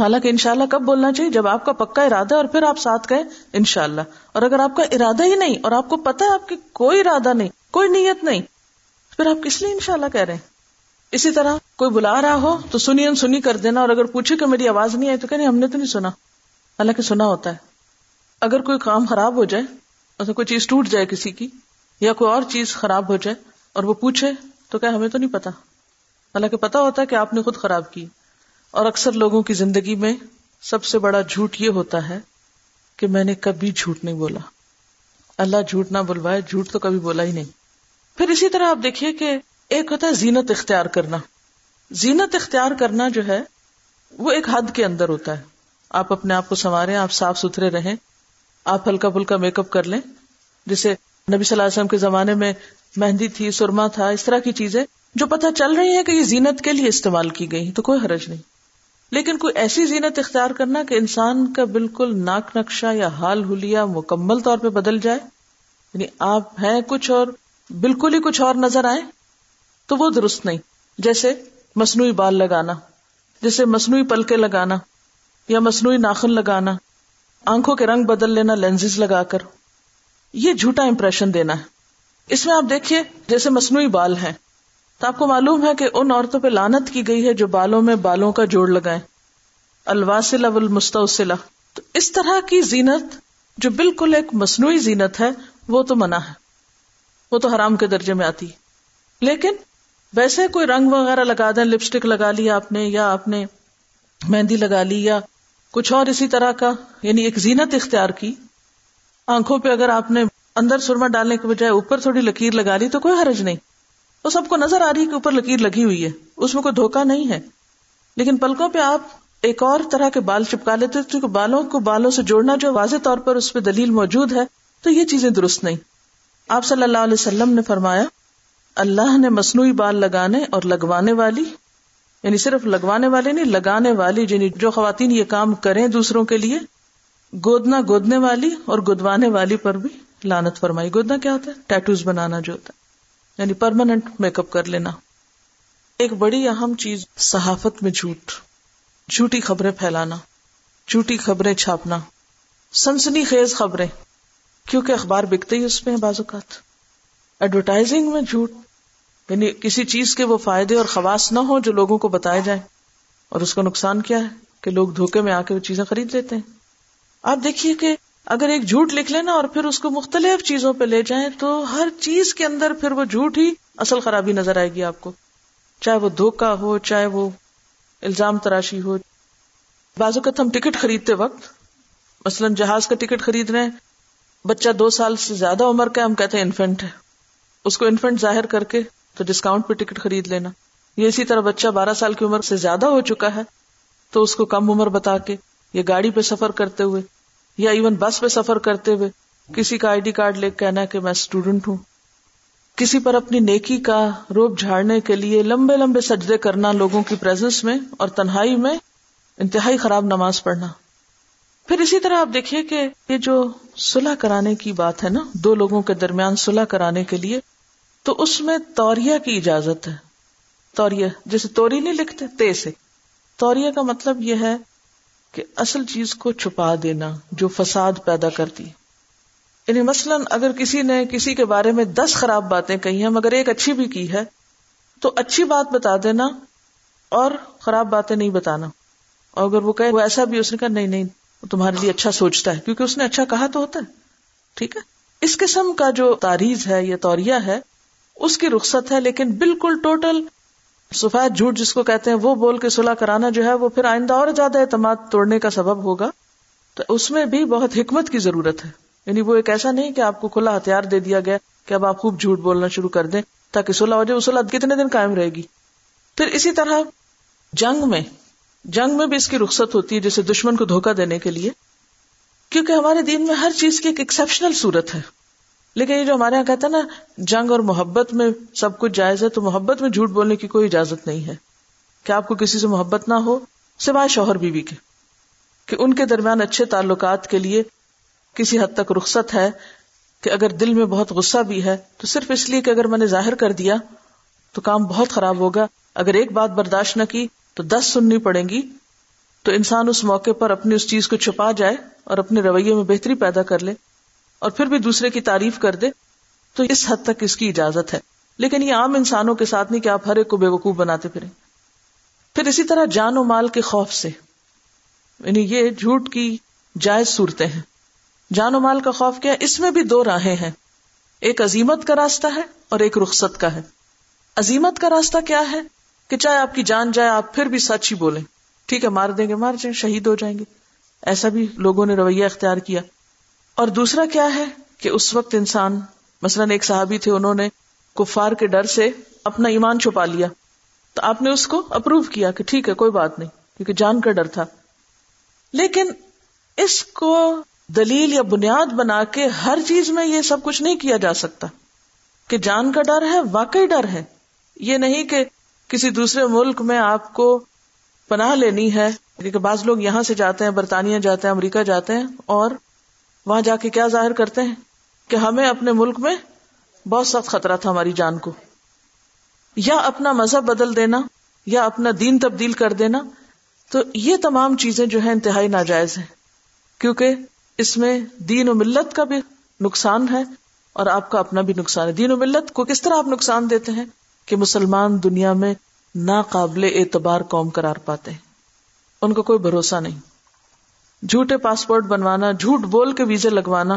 حالانکہ انشاءاللہ کب بولنا چاہیے؟ جب آپ کا پکا ارادہ اور پھر آپ ساتھ گئے، انشاءاللہ۔ اور اگر آپ کا ارادہ ہی نہیں اور آپ کو پتا ہے آپ کی کوئی ارادہ نہیں، کوئی نیت نہیں پھر آپ کس لیے انشاءاللہ کہہ رہے ہیں؟ اسی طرح کوئی بلا رہا ہو تو سنی سنی کر دینا اور اگر پوچھے کہ میری آواز نہیں آئی تو کہ ہم نے تو نہیں سنا۔ حالانکہ سنا ہوتا ہے۔ اگر کوئی کام خراب ہو جائے اور کوئی چیز ٹوٹ جائے کسی کی، یا کوئی اور چیز خراب ہو جائے اور وہ پوچھے تو کیا ہمیں تو نہیں پتا۔ حالانکہ پتا ہوتا ہے کہ آپ نے خود خراب کی۔ اور اکثر لوگوں کی زندگی میں سب سے بڑا جھوٹ یہ ہوتا ہے کہ میں نے کبھی جھوٹ نہیں بولا۔ اللہ جھوٹ نہ بلوائے، جھوٹ تو کبھی بولا ہی نہیں۔ پھر اسی طرح آپ دیکھیے کہ ایک ہوتا ہے زینت اختیار کرنا۔ زینت اختیار کرنا جو ہے، وہ ایک حد کے اندر ہوتا ہے۔ آپ اپنے آپ کو سنوارے آپ صاف ستھرے رہیں، آپ ہلکا پھلکا میک اپ کر لیں۔ جیسے نبی صلی اللہ علیہ وسلم کے زمانے میں مہندی تھی، سرما تھا، اس طرح کی چیزیں جو پتہ چل رہی ہے کہ یہ زینت کے لیے استعمال کی گئی تو کوئی حرج نہیں۔ لیکن کوئی ایسی زینت اختیار کرنا کہ انسان کا بالکل ناک نقشہ یا حال ہولیا مکمل طور پہ بدل جائے۔ یعنی آپ ہیں کچھ اور بالکل ہی کچھ اور نظر آئے تو وہ درست نہیں۔ جیسے مصنوعی بال لگانا، جیسے مصنوعی پلکے لگانا یا مصنوعی ناخن لگانا۔ آنکھوں کے رنگ بدل لینا لینز لگا کر۔ یہ جھوٹا امپریشن دینا ہے۔ اس میں آپ دیکھیے، جیسے مصنوعی بال ہیں۔ تو آپ کو معلوم ہے کہ ان عورتوں پہ لانت کی گئی ہے جو بالوں میں بالوں کا جوڑ لگائے الواسل المستوسلہ تو اس طرح کی زینت، جو بالکل ایک مصنوعی زینت ہے، وہ تو منع ہے۔ وہ تو حرام کے درجے میں آتی۔ لیکن ویسے کوئی رنگ وغیرہ لگا دیں، لپسٹک لگا لی آپ نے یا آپ نے مہندی لگا لی یا کچھ اور اسی طرح کا یعنی ایک زینت اختیار کی۔ آنکھوں پہ اگر آپ نے اندر سرما ڈالنے کے بجائے اوپر تھوڑی لکیر لگا لی تو کوئی حرج نہیں۔ وہ سب کو نظر آ رہی ہے کہ اوپر لکیر لگی ہوئی ہے۔ اس میں کوئی دھوکا نہیں ہے۔ لیکن پلکوں پہ آپ ایک اور طرح کے بال چپکا لیتے کیونکہ بالوں کو بالوں سے جوڑنا جو واضح طور پر اس پہ دلیل موجود ہے، تو یہ چیزیں درست نہیں۔ آپ صلی اللہ علیہ وسلم نے فرمایا، اللہ نے مصنوعی بال لگانے اور لگوانے والی یعنی صرف لگوانے والے نہیں، لگانے والی یعنی جو خواتین یہ کام کریں دوسروں کے لیے، گودنا گودنے والی اور گدوانے والی پر بھی لانت فرمائی۔ گودنا کیا ہوتا ہے؟ ٹیٹوز بنانا جو ہوتا ہے۔ یعنی پرماننٹ میک اپ کر لینا۔ ایک بڑی اہم چیز، صحافت میں جھوٹ۔ جھوٹی خبریں پھیلانا۔ جھوٹی خبریں چھاپنا۔ سنسنی خیز خبریں۔ کیونکہ اخبار بکتے ہی اس میں بعض اوقات۔ ایڈورٹائزنگ میں جھوٹ یعنی کسی چیز کے وہ فائدے اور خواص نہ ہو جو لوگوں کو بتائے جائیں۔ اور اس کا نقصان کیا ہے کہ لوگ دھوکے میں آ کے وہ چیزیں خرید لیتے ہیں۔ آپ دیکھیے کہ اگر ایک جھوٹ لکھ لینا اور پھر اس کو مختلف چیزوں پہ لے جائیں تو ہر چیز کے اندر پھر وہ جھوٹ ہی اصل خرابی نظر آئے گی آپ کو۔ چاہے وہ دھوکا ہو، چاہے وہ الزام تراشی ہو۔ بعض اوقات ہم ٹکٹ خریدتے وقت، مثلاً جہاز کا ٹکٹ خرید رہے ہیں بچہ دو سال سے زیادہ عمر کا ہم کہتے ہیں انفینٹ ہے۔ اس کو انفینٹ ظاہر کر کے تو ڈسکاؤنٹ پہ ٹکٹ خرید لینا۔ یہ اسی طرح بچہ بارہ سال کی عمر سے زیادہ ہو چکا ہے، تو اس کو کم عمر بتا کے یا گاڑی پہ سفر کرتے ہوئے یا ایون بس پہ سفر کرتے ہوئے کسی کا آئی ڈی کارڈ لے کے کہنا کہ میں اسٹوڈنٹ ہوں۔ کسی پر اپنی نیکی کا روپ جھاڑنے کے لیے لمبے لمبے سجدے کرنا، لوگوں کی پرزنس میں اور تنہائی میں انتہائی خراب نماز پڑھنا۔ پھر اسی طرح آپ دیکھیے کہ یہ جو صلح کرانے کی بات ہے نا؟ دو لوگوں کے درمیان صلح کرانے کے لیے، تو اس میں توریا کی اجازت ہے۔ توریا جیسے توری نہیں لکھتے، تے سے۔ توریا کا مطلب یہ ہے کہ اصل چیز کو چھپا دینا، جو فساد پیدا کرتی۔ یعنی مثلاً اگر کسی نے کسی کے بارے میں دس خراب باتیں کہی ہیں، مگر ایک اچھی بھی کی ہے، تو اچھی بات بتا دینا اور خراب باتیں نہیں بتانا۔ اور اگر وہ کہے، وہ ایسا بھی اس نے کہا، نہیں نہیں وہ تمہارے لیے اچھا سوچتا ہے، کیونکہ اس نے اچھا کہا تو ہوتا ہے۔ ٹھیک ہے؟ اس قسم کا جو تاریخ ہے یا توریا ہے، اس کی رخصت ہے، لیکن بالکل ٹوٹل سفید جھوٹ جس کو کہتے ہیں، وہ بول کے صلاح کرانا جو ہے، وہ پھر آئندہ اور زیادہ اعتماد توڑنے کا سبب ہوگا۔ تو اس میں بھی بہت حکمت کی ضرورت ہے۔ یعنی وہ ایک ایسا نہیں کہ آپ کو کھلا ہتھیار دے دیا گیا کہ اب آپ خوب جھوٹ بولنا شروع کر دیں تاکہ صلاح ہو جائے، وہ صلاح کتنے دن قائم رہے گی۔ پھر اسی طرح جنگ میں جنگ میں بھی اس کی رخصت ہوتی ہے جیسے دشمن کو دھوکا دینے کے لیے، کیونکہ ہمارے دین میں ہر چیز کی ایک ایکسپشنل صورت ہے۔ لیکن یہ جو ہمارے یہاں کہتا ہے نا، جنگ اور محبت میں سب کچھ جائز ہے، تو محبت میں جھوٹ بولنے کی کوئی اجازت نہیں ہے۔ کہ آپ کو کسی سے محبت نہ ہو، سوائے شوہر بیوی کے، کہ ان کے درمیان اچھے تعلقات کے لیے کسی حد تک رخصت ہے کہ اگر دل میں بہت غصہ بھی ہے، تو صرف اس لیے کہ اگر میں نے ظاہر کر دیا، تو کام بہت خراب ہوگا۔ اگر ایک بات برداشت نہ کی تو دس سننی پڑے گی تو انسان اس موقع پر اپنی اس چیز کو چھپا جائے اور اپنے رویے میں بہتری پیدا کر لے اور پھر بھی دوسرے کی تعریف کر دے تو اس حد تک اس کی اجازت ہے۔ لیکن یہ عام انسانوں کے ساتھ نہیں کہ آپ ہر ایک کو بے وقوف بناتے پھریں۔ پھر اسی طرح جان و مال کے خوف سے یعنی یہ جھوٹ کی جائز صورتیں ہیں۔ جان و مال کا خوف کیا؟ اس میں بھی دو راہیں ہیں۔ ایک عظیمت کا راستہ ہے اور ایک رخصت کا ہے۔ عظیمت کا راستہ کیا ہے؟ کہ چاہے آپ کی جان جائے، آپ پھر بھی سچ ہی بولیں۔ ٹھیک ہے، مار دیں گے، مار جائیں، شہید ہو جائیں گے۔ ایسا بھی لوگوں نے رویہ اختیار کیا۔ اور دوسرا کیا ہے کہ اس وقت انسان، مثلاً ایک صحابی تھے، انہوں نے کفار کے ڈر سے اپنا ایمان چھپا لیا۔ تو آپ نے اس کو اپروو کیا کہ ٹھیک ہے، کوئی بات نہیں، کیونکہ جان کا ڈر تھا۔ لیکن اس کو دلیل یا بنیاد بنا کے ہر چیز میں یہ سب کچھ نہیں کیا جا سکتا۔ کہ جان کا ڈر ہے، واقعی ڈر ہے۔ یہ نہیں کہ کسی دوسرے ملک میں آپ کو پناہ لینی ہے، کیونکہ بعض لوگ یہاں سے جاتے ہیں، برطانیہ جاتے ہیں، امریکہ جاتے ہیں، اور وہاں جا کے کیا ظاہر کرتے ہیں؟ کہ ہمیں اپنے ملک میں بہت سخت خطرہ تھا ہماری جان کو۔ یا اپنا مذہب بدل دینا، یا اپنا دین تبدیل کر دینا۔ تو یہ تمام چیزیں جو ہے انتہائی ناجائز ہیں، کیونکہ اس میں دین و ملت کا بھی نقصان ہے اور آپ کا اپنا بھی نقصان ہے۔ دین و ملت کو کس طرح آپ نقصان دیتے ہیں؟ کہ مسلمان دنیا میں ناقابل اعتبار قوم قرار پاتے ہیں۔ ان کو کوئی بھروسہ نہیں۔ جھوٹے پاسپورٹ بنوانا، جھوٹ بول کے ویزے لگوانا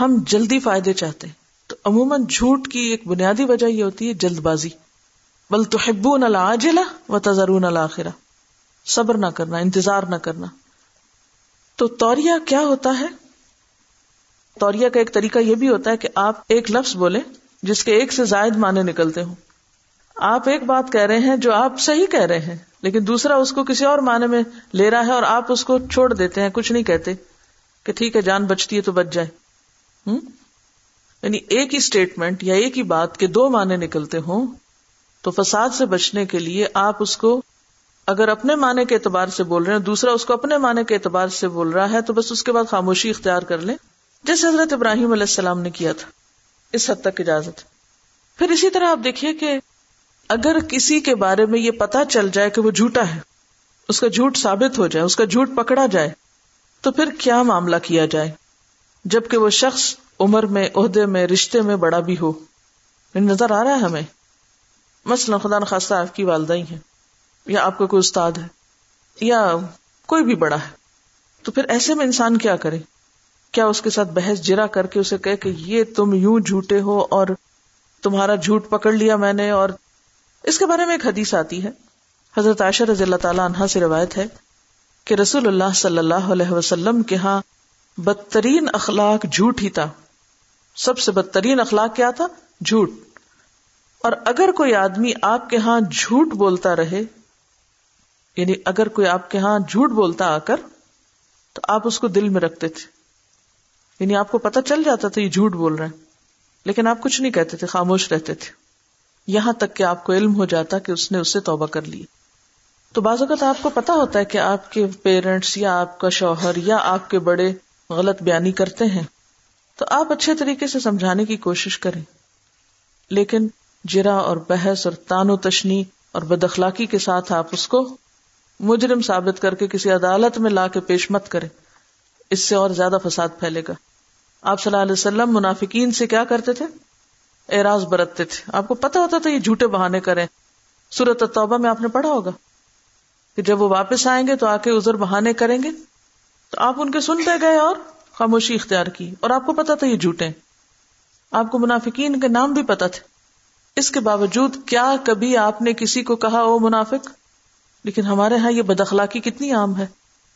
ہم جلدی فائدے چاہتے ہیں۔ تو عموماً جھوٹ کی ایک بنیادی وجہ یہ ہوتی ہے جلد بازی۔ بل تو حبون العاجلہ و تذرون الآخرہ صبر نہ کرنا، انتظار نہ کرنا۔ تو توریا کیا ہوتا ہے؟ توریا کا ایک طریقہ یہ بھی ہوتا ہے کہ آپ ایک لفظ بولیں۔ جس کے ایک سے زائد معنی نکلتے ہوں۔ آپ ایک بات کہہ رہے ہیں جو آپ صحیح کہہ رہے ہیں، لیکن دوسرا اس کو کسی اور معنی میں لے رہا ہے اور آپ اس کو چھوڑ دیتے ہیں، کچھ نہیں کہتے کہ ٹھیک ہے، جان بچتی ہے تو بچ جائے۔ ہوں؟ یعنی ایک ہی اسٹیٹمنٹ یا ایک ہی بات کے دو معنی نکلتے ہوں، تو فساد سے بچنے کے لیے آپ اس کو اگر اپنے معنی کے اعتبار سے بول رہے ہیں، دوسرا اس کو اپنے معنی کے اعتبار سے بول رہا ہے، تو بس اس کے بعد خاموشی اختیار کر لیں۔ جیسے حضرت ابراہیم علیہ السلام نے کیا تھا۔ اس حد تک اجازت پھر اسی طرح آپ دیکھیے کہ اگر کسی کے بارے میں یہ پتا چل جائے کہ وہ جھوٹا ہے، اس کا جھوٹ ثابت ہو جائے، اس کا جھوٹ پکڑا جائے، تو پھر کیا معاملہ کیا جائے؟ جبکہ وہ شخص عمر میں، عہدے میں، رشتے میں بڑا بھی ہو۔ یعنی نظر آ رہا ہے ہمیں۔ مثلا خدا نخواستہ آپ کی والدہ ہی ہے یا آپ کا کوئی استاد ہے، یا کوئی بھی بڑا ہے۔ تو پھر ایسے میں انسان کیا کرے؟ کیا اس کے ساتھ بحث جرا کر کے اسے کہ یہ تم یوں جھوٹے ہو اور تمہارا جھوٹ پکڑ لیا میں نے اور اس کے بارے میں ایک حدیث آتی ہے۔ حضرت عائشہ رضی اللہ تعالیٰ عنہ سے روایت ہے کہ رسول اللہ صلی اللہ علیہ وسلم کے ہاں بدترین اخلاق جھوٹ ہی تھا۔ سب سے بدترین اخلاق کیا تھا؟ جھوٹ۔ اور اگر کوئی آدمی آپ کے ہاں جھوٹ بولتا رہے یعنی اگر کوئی آپ کے ہاں جھوٹ بولتا آ کر، تو آپ اس کو دل میں رکھتے تھے۔ یعنی آپ کو پتا چل جاتا تھا یہ جھوٹ بول رہے ہیں۔ لیکن آپ کچھ نہیں کہتے تھے، خاموش رہتے تھے۔ یہاں تک کہ آپ کو علم ہو جاتا کہ اس نے اس سے توبہ کر لی۔ تو بعض اوقات آپ کو پتا ہوتا ہے کہ آپ کے پیرنٹس یا آپ کا شوہر یا آپ کے بڑے غلط بیانی کرتے ہیں۔ تو آپ اچھے طریقے سے سمجھانے کی کوشش کریں۔ لیکن جرا اور بحث اور تان و تشنی اور بد اخلاقی کے ساتھ آپ اس کو مجرم ثابت کر کے کسی عدالت میں لا کے پیش مت کریں۔ اس سے اور زیادہ فساد پھیلے گا۔ آپ صلی اللہ علیہ وسلم منافقین سے کیا کرتے تھے؟ اعراض برتتے تھے۔ آپ کو پتا ہوتا تھا یہ جھوٹے بہانے کریں۔ سورت توبہ میں آپ نے پڑھا ہوگا کہ جب وہ واپس آئیں گے تو آ کے ازر بہانے کریں گے۔ تو آپ ان کے سنتے گئے اور خاموشی اختیار کی۔ اور آپ کو پتا تھا یہ جھوٹے۔ آپ کو منافقین کے نام بھی پتا تھے۔ اس کے باوجود کیا کبھی آپ نے کسی کو کہا، او منافق لیکن ہمارے یہاں یہ بدخلاقی کتنی عام ہے۔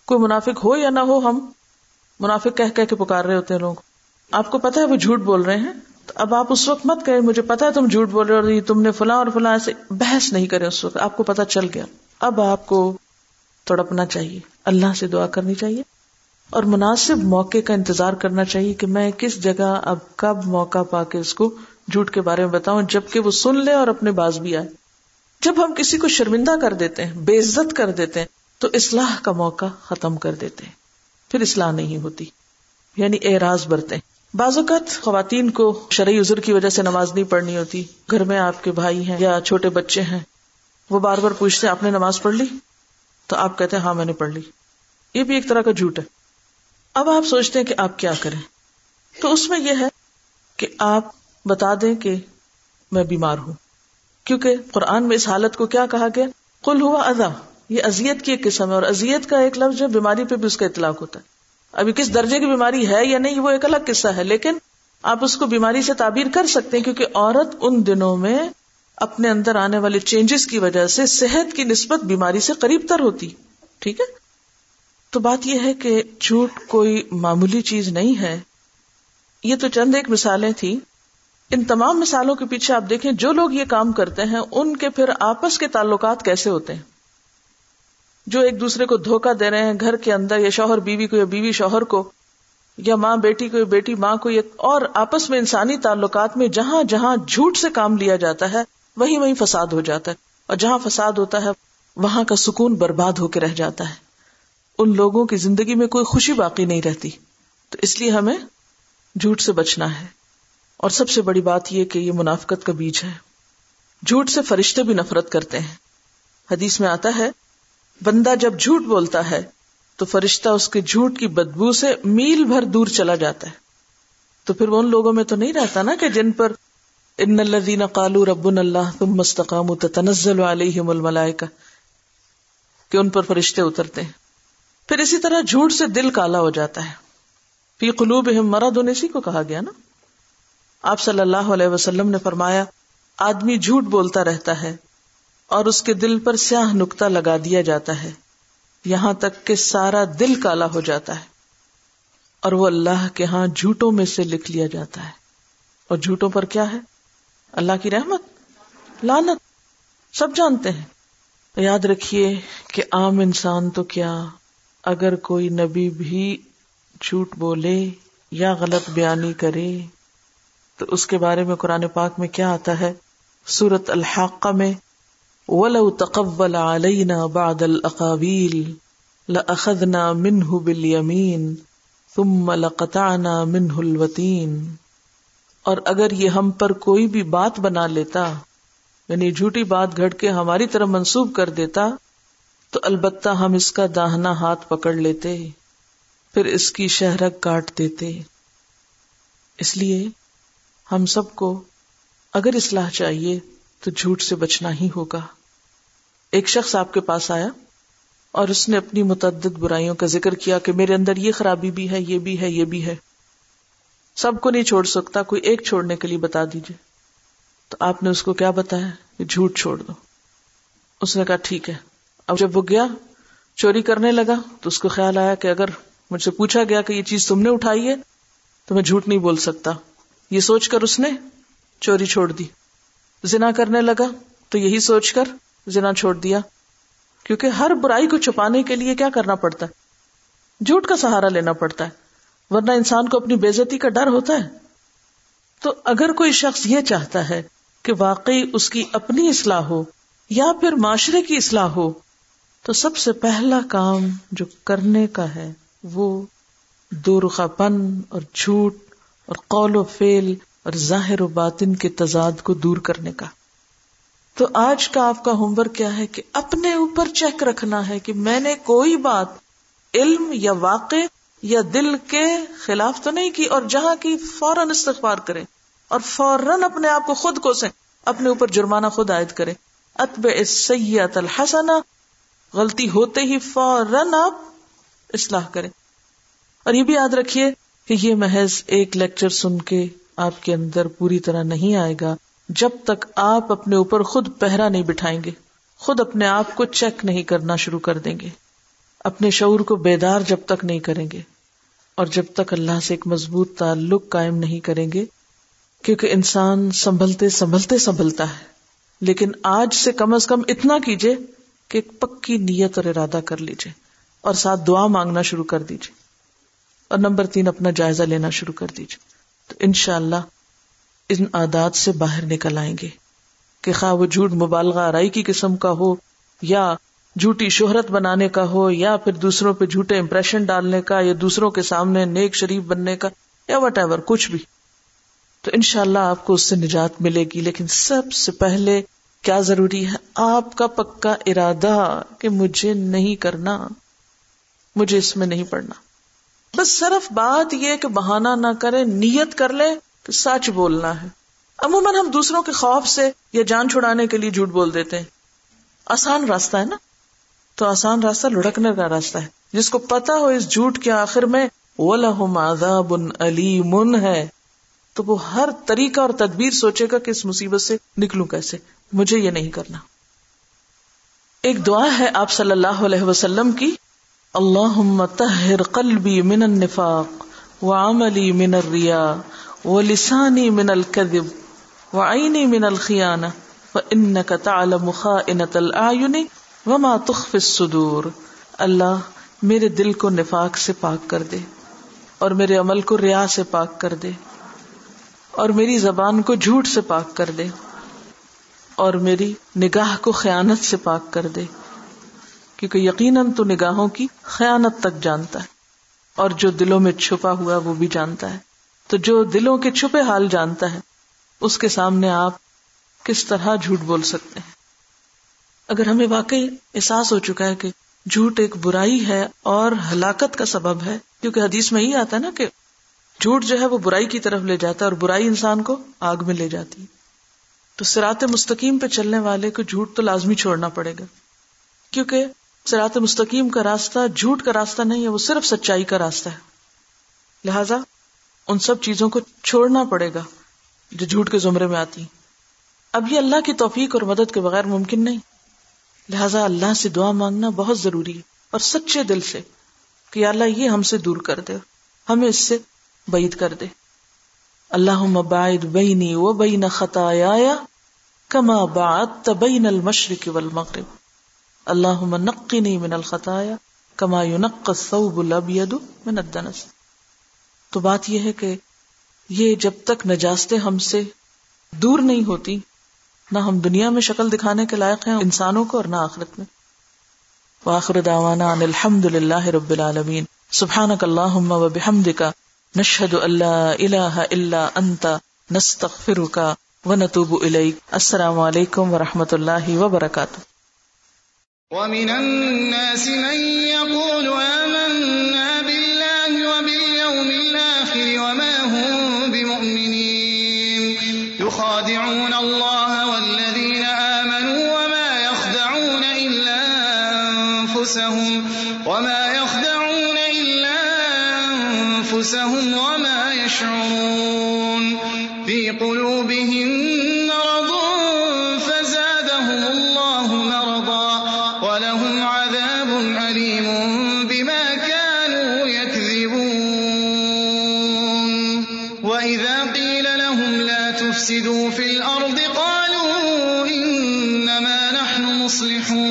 کوئی منافق ہو یا نہ ہو، ہم منافق کہہ کہہ کے پکار رہے ہوتے ہیں لوگ آپ کو پتا ہے وہ جھوٹ بول رہے ہیں؟ تو اب آپ اس وقت مت کرے مجھے پتا ہے تم جھوٹ بول رہے اور تم نے فلاں اور فلاں سے بحث نہیں کرے اس وقت۔ آپ کو پتا چل گیا۔ اب آپ کو تڑپنا چاہیے۔ اللہ سے دعا کرنی چاہیے۔ اور مناسب موقع کا انتظار کرنا چاہیے کہ میں کس جگہ اب کب موقع پا کے اس کو جھوٹ کے بارے میں بتاؤں، جبکہ وہ سن لے اور اپنے باز بھی آئے۔ جب ہم کسی کو شرمندہ کر دیتے ہیں، بے عزت کر دیتے ہیں، تو اصلاح کا موقع ختم کر دیتے ہیں۔ پھر اصلاح نہیں ہوتی یعنی اعراض برتے ہیں۔ بعض اوقات خواتین کو شرعی عذر کی وجہ سے نماز نہیں پڑھنی ہوتی۔ گھر میں آپ کے بھائی ہیں یا چھوٹے بچے ہیں۔ وہ بار بار پوچھتے آپ نے نماز پڑھ لی؟ تو آپ کہتے ہیں ہاں میں نے پڑھ لی۔ یہ بھی ایک طرح کا جھوٹ ہے۔ اب آپ سوچتے ہیں کہ آپ کیا کریں۔ تو اس میں یہ ہے کہ آپ بتا دیں کہ میں بیمار ہوں۔ کیونکہ قرآن میں اس حالت کو کیا کہا گیا؟ کل ہوا ادا یہ ازیت کی ایک قسم ہے اور ازیت کا ایک لفظ جو بیماری پہ بھی اس کا اطلاق ہوتا ہے۔ ابھی کس درجے کی بیماری ہے یا نہیں، وہ ایک الگ قصہ ہے، لیکن آپ اس کو بیماری سے تعبیر کر سکتے ہیں کیونکہ عورت ان دنوں میں اپنے اندر آنے والے چینجز کی وجہ سے صحت کی نسبت بیماری سے قریب تر ہوتی، ٹھیک ہے؟ تو بات یہ ہے کہ جھوٹ کوئی معمولی چیز نہیں ہے۔ یہ تو چند ایک مثالیں تھیں۔ ان تمام مثالوں کے پیچھے آپ دیکھیں جو لوگ یہ کام کرتے ہیں، ان کے پھر آپس کے تعلقات کیسے ہوتے ہیں؟ جو ایک دوسرے کو دھوکا دے رہے ہیں گھر کے اندر، یا شوہر بیوی کو، یا بیوی شوہر کو، یا ماں بیٹی کو، یا بیٹی ماں کو، یا اور آپس میں انسانی تعلقات میں جہاں جہاں جھوٹ سے کام لیا جاتا ہے وہی وہی فساد ہو جاتا ہے۔ اور جہاں فساد ہوتا ہے، وہاں کا سکون برباد ہو کے رہ جاتا ہے۔ ان لوگوں کی زندگی میں کوئی خوشی باقی نہیں رہتی۔ تو اس لیے ہمیں جھوٹ سے بچنا ہے۔ اور سب سے بڑی بات یہ کہ یہ منافقت کا بیج ہے۔ جھوٹ سے فرشتے بھی نفرت کرتے ہیں۔ حدیث میں آتا ہے بندہ جب جھوٹ بولتا ہے تو فرشتہ اس کے جھوٹ کی بدبو سے میل بھر دور چلا جاتا ہے۔ تو پھر وہ ان لوگوں میں تو نہیں رہتا نا کہ جن پر ان الذين قالوا ربنا الله ثم استقاموا تتنزل عليهم الملائكه کہ ان پر فرشتے اترتے ہیں۔ پھر اسی طرح جھوٹ سے دل کالا ہو جاتا ہے۔ فی قلوبہم مرض اسی کو کہا گیا نا۔ آپ صلی اللہ علیہ وسلم نے فرمایا، آدمی جھوٹ بولتا رہتا ہے اور اس کے دل پر سیاہ نکتا لگا دیا جاتا ہے۔ یہاں تک کہ سارا دل کالا ہو جاتا ہے۔ اور وہ اللہ کے ہاں جھوٹوں میں سے لکھ لیا جاتا ہے۔ اور جھوٹوں پر کیا ہے؟ اللہ کی رحمت لانت سب جانتے ہیں۔ یاد رکھیے کہ عام انسان تو کیا، اگر کوئی نبی بھی جھوٹ بولے یا غلط بیانی کرے، تو اس کے بارے میں قرآن پاک میں کیا آتا ہے؟ سورت الحاقہ میں ولو تقبل علينا بعد الاقاويل لاخذنا منه باليمين ثم لقطعنا منه الوتين۔ اور اگر یہ ہم پر کوئی بھی بات بنا لیتا یعنی جھوٹی بات گھڑ کے ہماری طرف منسوب کر دیتا، تو البتہ ہم اس کا داہنا ہاتھ پکڑ لیتے، پھر اس کی شہرک کاٹ دیتے۔ اس لیے ہم سب کو اگر اصلاح چاہیے تو جھوٹ سے بچنا ہی ہوگا۔ ایک شخص آپ کے پاس آیا اور اس نے اپنی متعدد برائیوں کا ذکر کیا کہ میرے اندر یہ خرابی بھی ہے، یہ بھی ہے، یہ بھی ہے۔ سب کو نہیں چھوڑ سکتا، کوئی ایک چھوڑنے کے لیے بتا دیجیے تو آپ نے اس کو کیا بتایا؟ کہ جھوٹ چھوڑ دو۔ اس نے کہا، ٹھیک ہے۔ اب جب وہ گیا، چوری کرنے لگا تو اس کو خیال آیا کہ اگر مجھ سے پوچھا گیا کہ یہ چیز تم نے اٹھائی ہے، تو میں جھوٹ نہیں بول سکتا۔ یہ سوچ کر اس نے چوری چھوڑ دی۔ زنا کرنے لگا تو یہی سوچ کر زنا چھوڑ دیا۔ کیونکہ ہر برائی کو چھپانے کے لیے کیا کرنا پڑتا ہے؟ جھوٹ کا سہارا لینا پڑتا ہے، ورنہ انسان کو اپنی بےزتی کا ڈر ہوتا ہے۔ تو اگر کوئی شخص یہ چاہتا ہے کہ واقعی اس کی اپنی اصلاح ہو یا پھر معاشرے کی اصلاح ہو، تو سب سے پہلا کام جو کرنے کا ہے وہ دورخا پن اور جھوٹ اور قول و فیل اور ظاہر و باطن کے تضاد کو دور کرنے کا۔ تو آج کا آپ کا ہوم ورک کیا ہے کہ اپنے اوپر چیک رکھنا ہے کہ میں نے کوئی بات علم یا واقع یا دل کے خلاف تو نہیں کی اور جہاں کی فوراً استغفار کرے اور فوراً اپنے آپ کو خود کو سے اپنے اوپر جرمانہ خود عائد کرے اتب سید الحسنا غلطی ہوتے ہی فوراً آپ اصلاح کرے اور یہ بھی یاد رکھیے کہ یہ محض ایک لیکچر سن کے آپ کے اندر پوری طرح نہیں آئے گا جب تک آپ اپنے اوپر خود پہرا نہیں بٹھائیں گے۔ خود اپنے آپ کو چیک نہیں کرنا شروع کر دیں گے۔ اپنے شعور کو بیدار جب تک نہیں کریں گے۔ اور جب تک اللہ سے ایک مضبوط تعلق قائم نہیں کریں گے، کیونکہ انسان سنبھلتے سنبھلتے سنبھلتا ہے۔ لیکن آج سے کم از کم اتنا کیجیے کہ ایک پکی نیت اور ارادہ کر لیجیے اور ساتھ دعا مانگنا شروع کر دیجیے اور نمبر تین، اپنا جائزہ لینا شروع کر دیجیے تو ان شاء اللہ ان عادات سے باہر نکل آئیں گے کہ خواہ وہ جھوٹ مبالغہ آرائی کی قسم کا ہو یا جھوٹی شہرت بنانے کا ہو یا پھر دوسروں پہ جھوٹے امپریشن ڈالنے کا یا دوسروں کے سامنے نیک شریف بننے کا یا وٹ ایور کچھ بھی۔ تو ان شاء اللہ آپ کو اس سے نجات ملے گی۔ لیکن سب سے پہلے کیا ضروری ہے؟ آپ کا پکا ارادہ کہ مجھے نہیں کرنا، مجھے اس میں نہیں پڑنا بس صرف بات یہ کہ بہانا نہ کرے، نیت کر لے کہ سچ بولنا ہے۔ عموماً ہم دوسروں کے خوف سے یا جان چھڑانے کے لیے جھوٹ بول دیتے ہیں۔ آسان راستہ ہے نا؟ تو آسان راستہ لڑکنے کا راستہ ہے۔ جس کو پتا ہو اس جھوٹ کے آخر میں وہ لہم آزاب علی من ہے۔ تو وہ ہر طریقہ اور تدبیر سوچے گا کہ اس مصیبت سے نکلوں کیسے؟ مجھے یہ نہیں کرنا۔ ایک دعا ہے آپ صلی اللہ علیہ وسلم کی۔ اللہ طهر قلبی من النفاق وعملی من الرياء ولسانی من الكذب وعینی من الخیانة فإنك تعلم خائنة الأعین وما تخفي الصدور۔ اللہ میرے دل کو نفاق سے پاک کر دے اور میرے عمل کو ریا سے پاک کر دے اور میری زبان کو جھوٹ سے پاک کر دے اور میری نگاہ کو خیانت سے پاک کر دے۔ کیونکہ یقیناً تو نگاہوں کی خیانت تک جانتا ہے اور جو دلوں میں چھپا ہوا وہ بھی جانتا ہے۔ تو جو دلوں کے چھپے حال جانتا ہے، اس کے سامنے آپ کس طرح جھوٹ بول سکتے ہیں؟ اگر ہمیں واقعی احساس ہو چکا ہے کہ جھوٹ ایک برائی ہے اور ہلاکت کا سبب ہے، کیونکہ حدیث میں یہ آتا ہے نا کہ جھوٹ جو ہے وہ برائی کی طرف لے جاتا ہے اور برائی انسان کو آگ میں لے جاتی تو سرات مستقیم پہ چلنے والے کو جھوٹ تو لازمی چھوڑنا پڑے گا، کیونکہ سرات مستقیم کا راستہ، جھوٹ کا راستہ نہیں ہے، وہ صرف سچائی کا راستہ ہے۔ لہذا ان سب چیزوں کو چھوڑنا پڑے گا جو جھوٹ کے زمرے میں آتی۔ اب یہ اللہ کی توفیق اور مدد کے بغیر ممکن نہیں۔ لہذا اللہ سے دعا مانگنا بہت ضروری ہے اور سچے دل سے کہ اللہ یہ ہم سے دور کر دے، ہمیں اس سے بعید کر دے۔ اللہ مباعد بینی و بین خطایا کما بعد تبین المشرق والمغرب۔ اللہ نقنی من الخطایا کما ينقى الثوب الابيض من الدنس۔ تو بات یہ ہے کہ یہ جب تک نجاستیں ہم سے دور نہیں ہوتی، نہ ہم دنیا میں شکل دکھانے کے لائق ہیں انسانوں کو اور نہ آخرت میں۔ واخر دعوانا ان الحمد للہ رب العالمین۔ سبحانک اللہم و بحمدک، نشہد اللہ الہ الا انت، نستغفرک و نتوب الیک۔ السلام علیکم و رحمت اللہ وبرکاتہ۔ ومن الناس من يقول آمنا بالله وباليوم الآخر وما هم بمؤمنين. يخادعون الله والذين آمنوا وما يخدعون إلا أنفسهم وما يخدعون إلا أنفسهم وما يشعرون. يفسدوا في الأرض؟ قالوا إنما نحن مصلحون.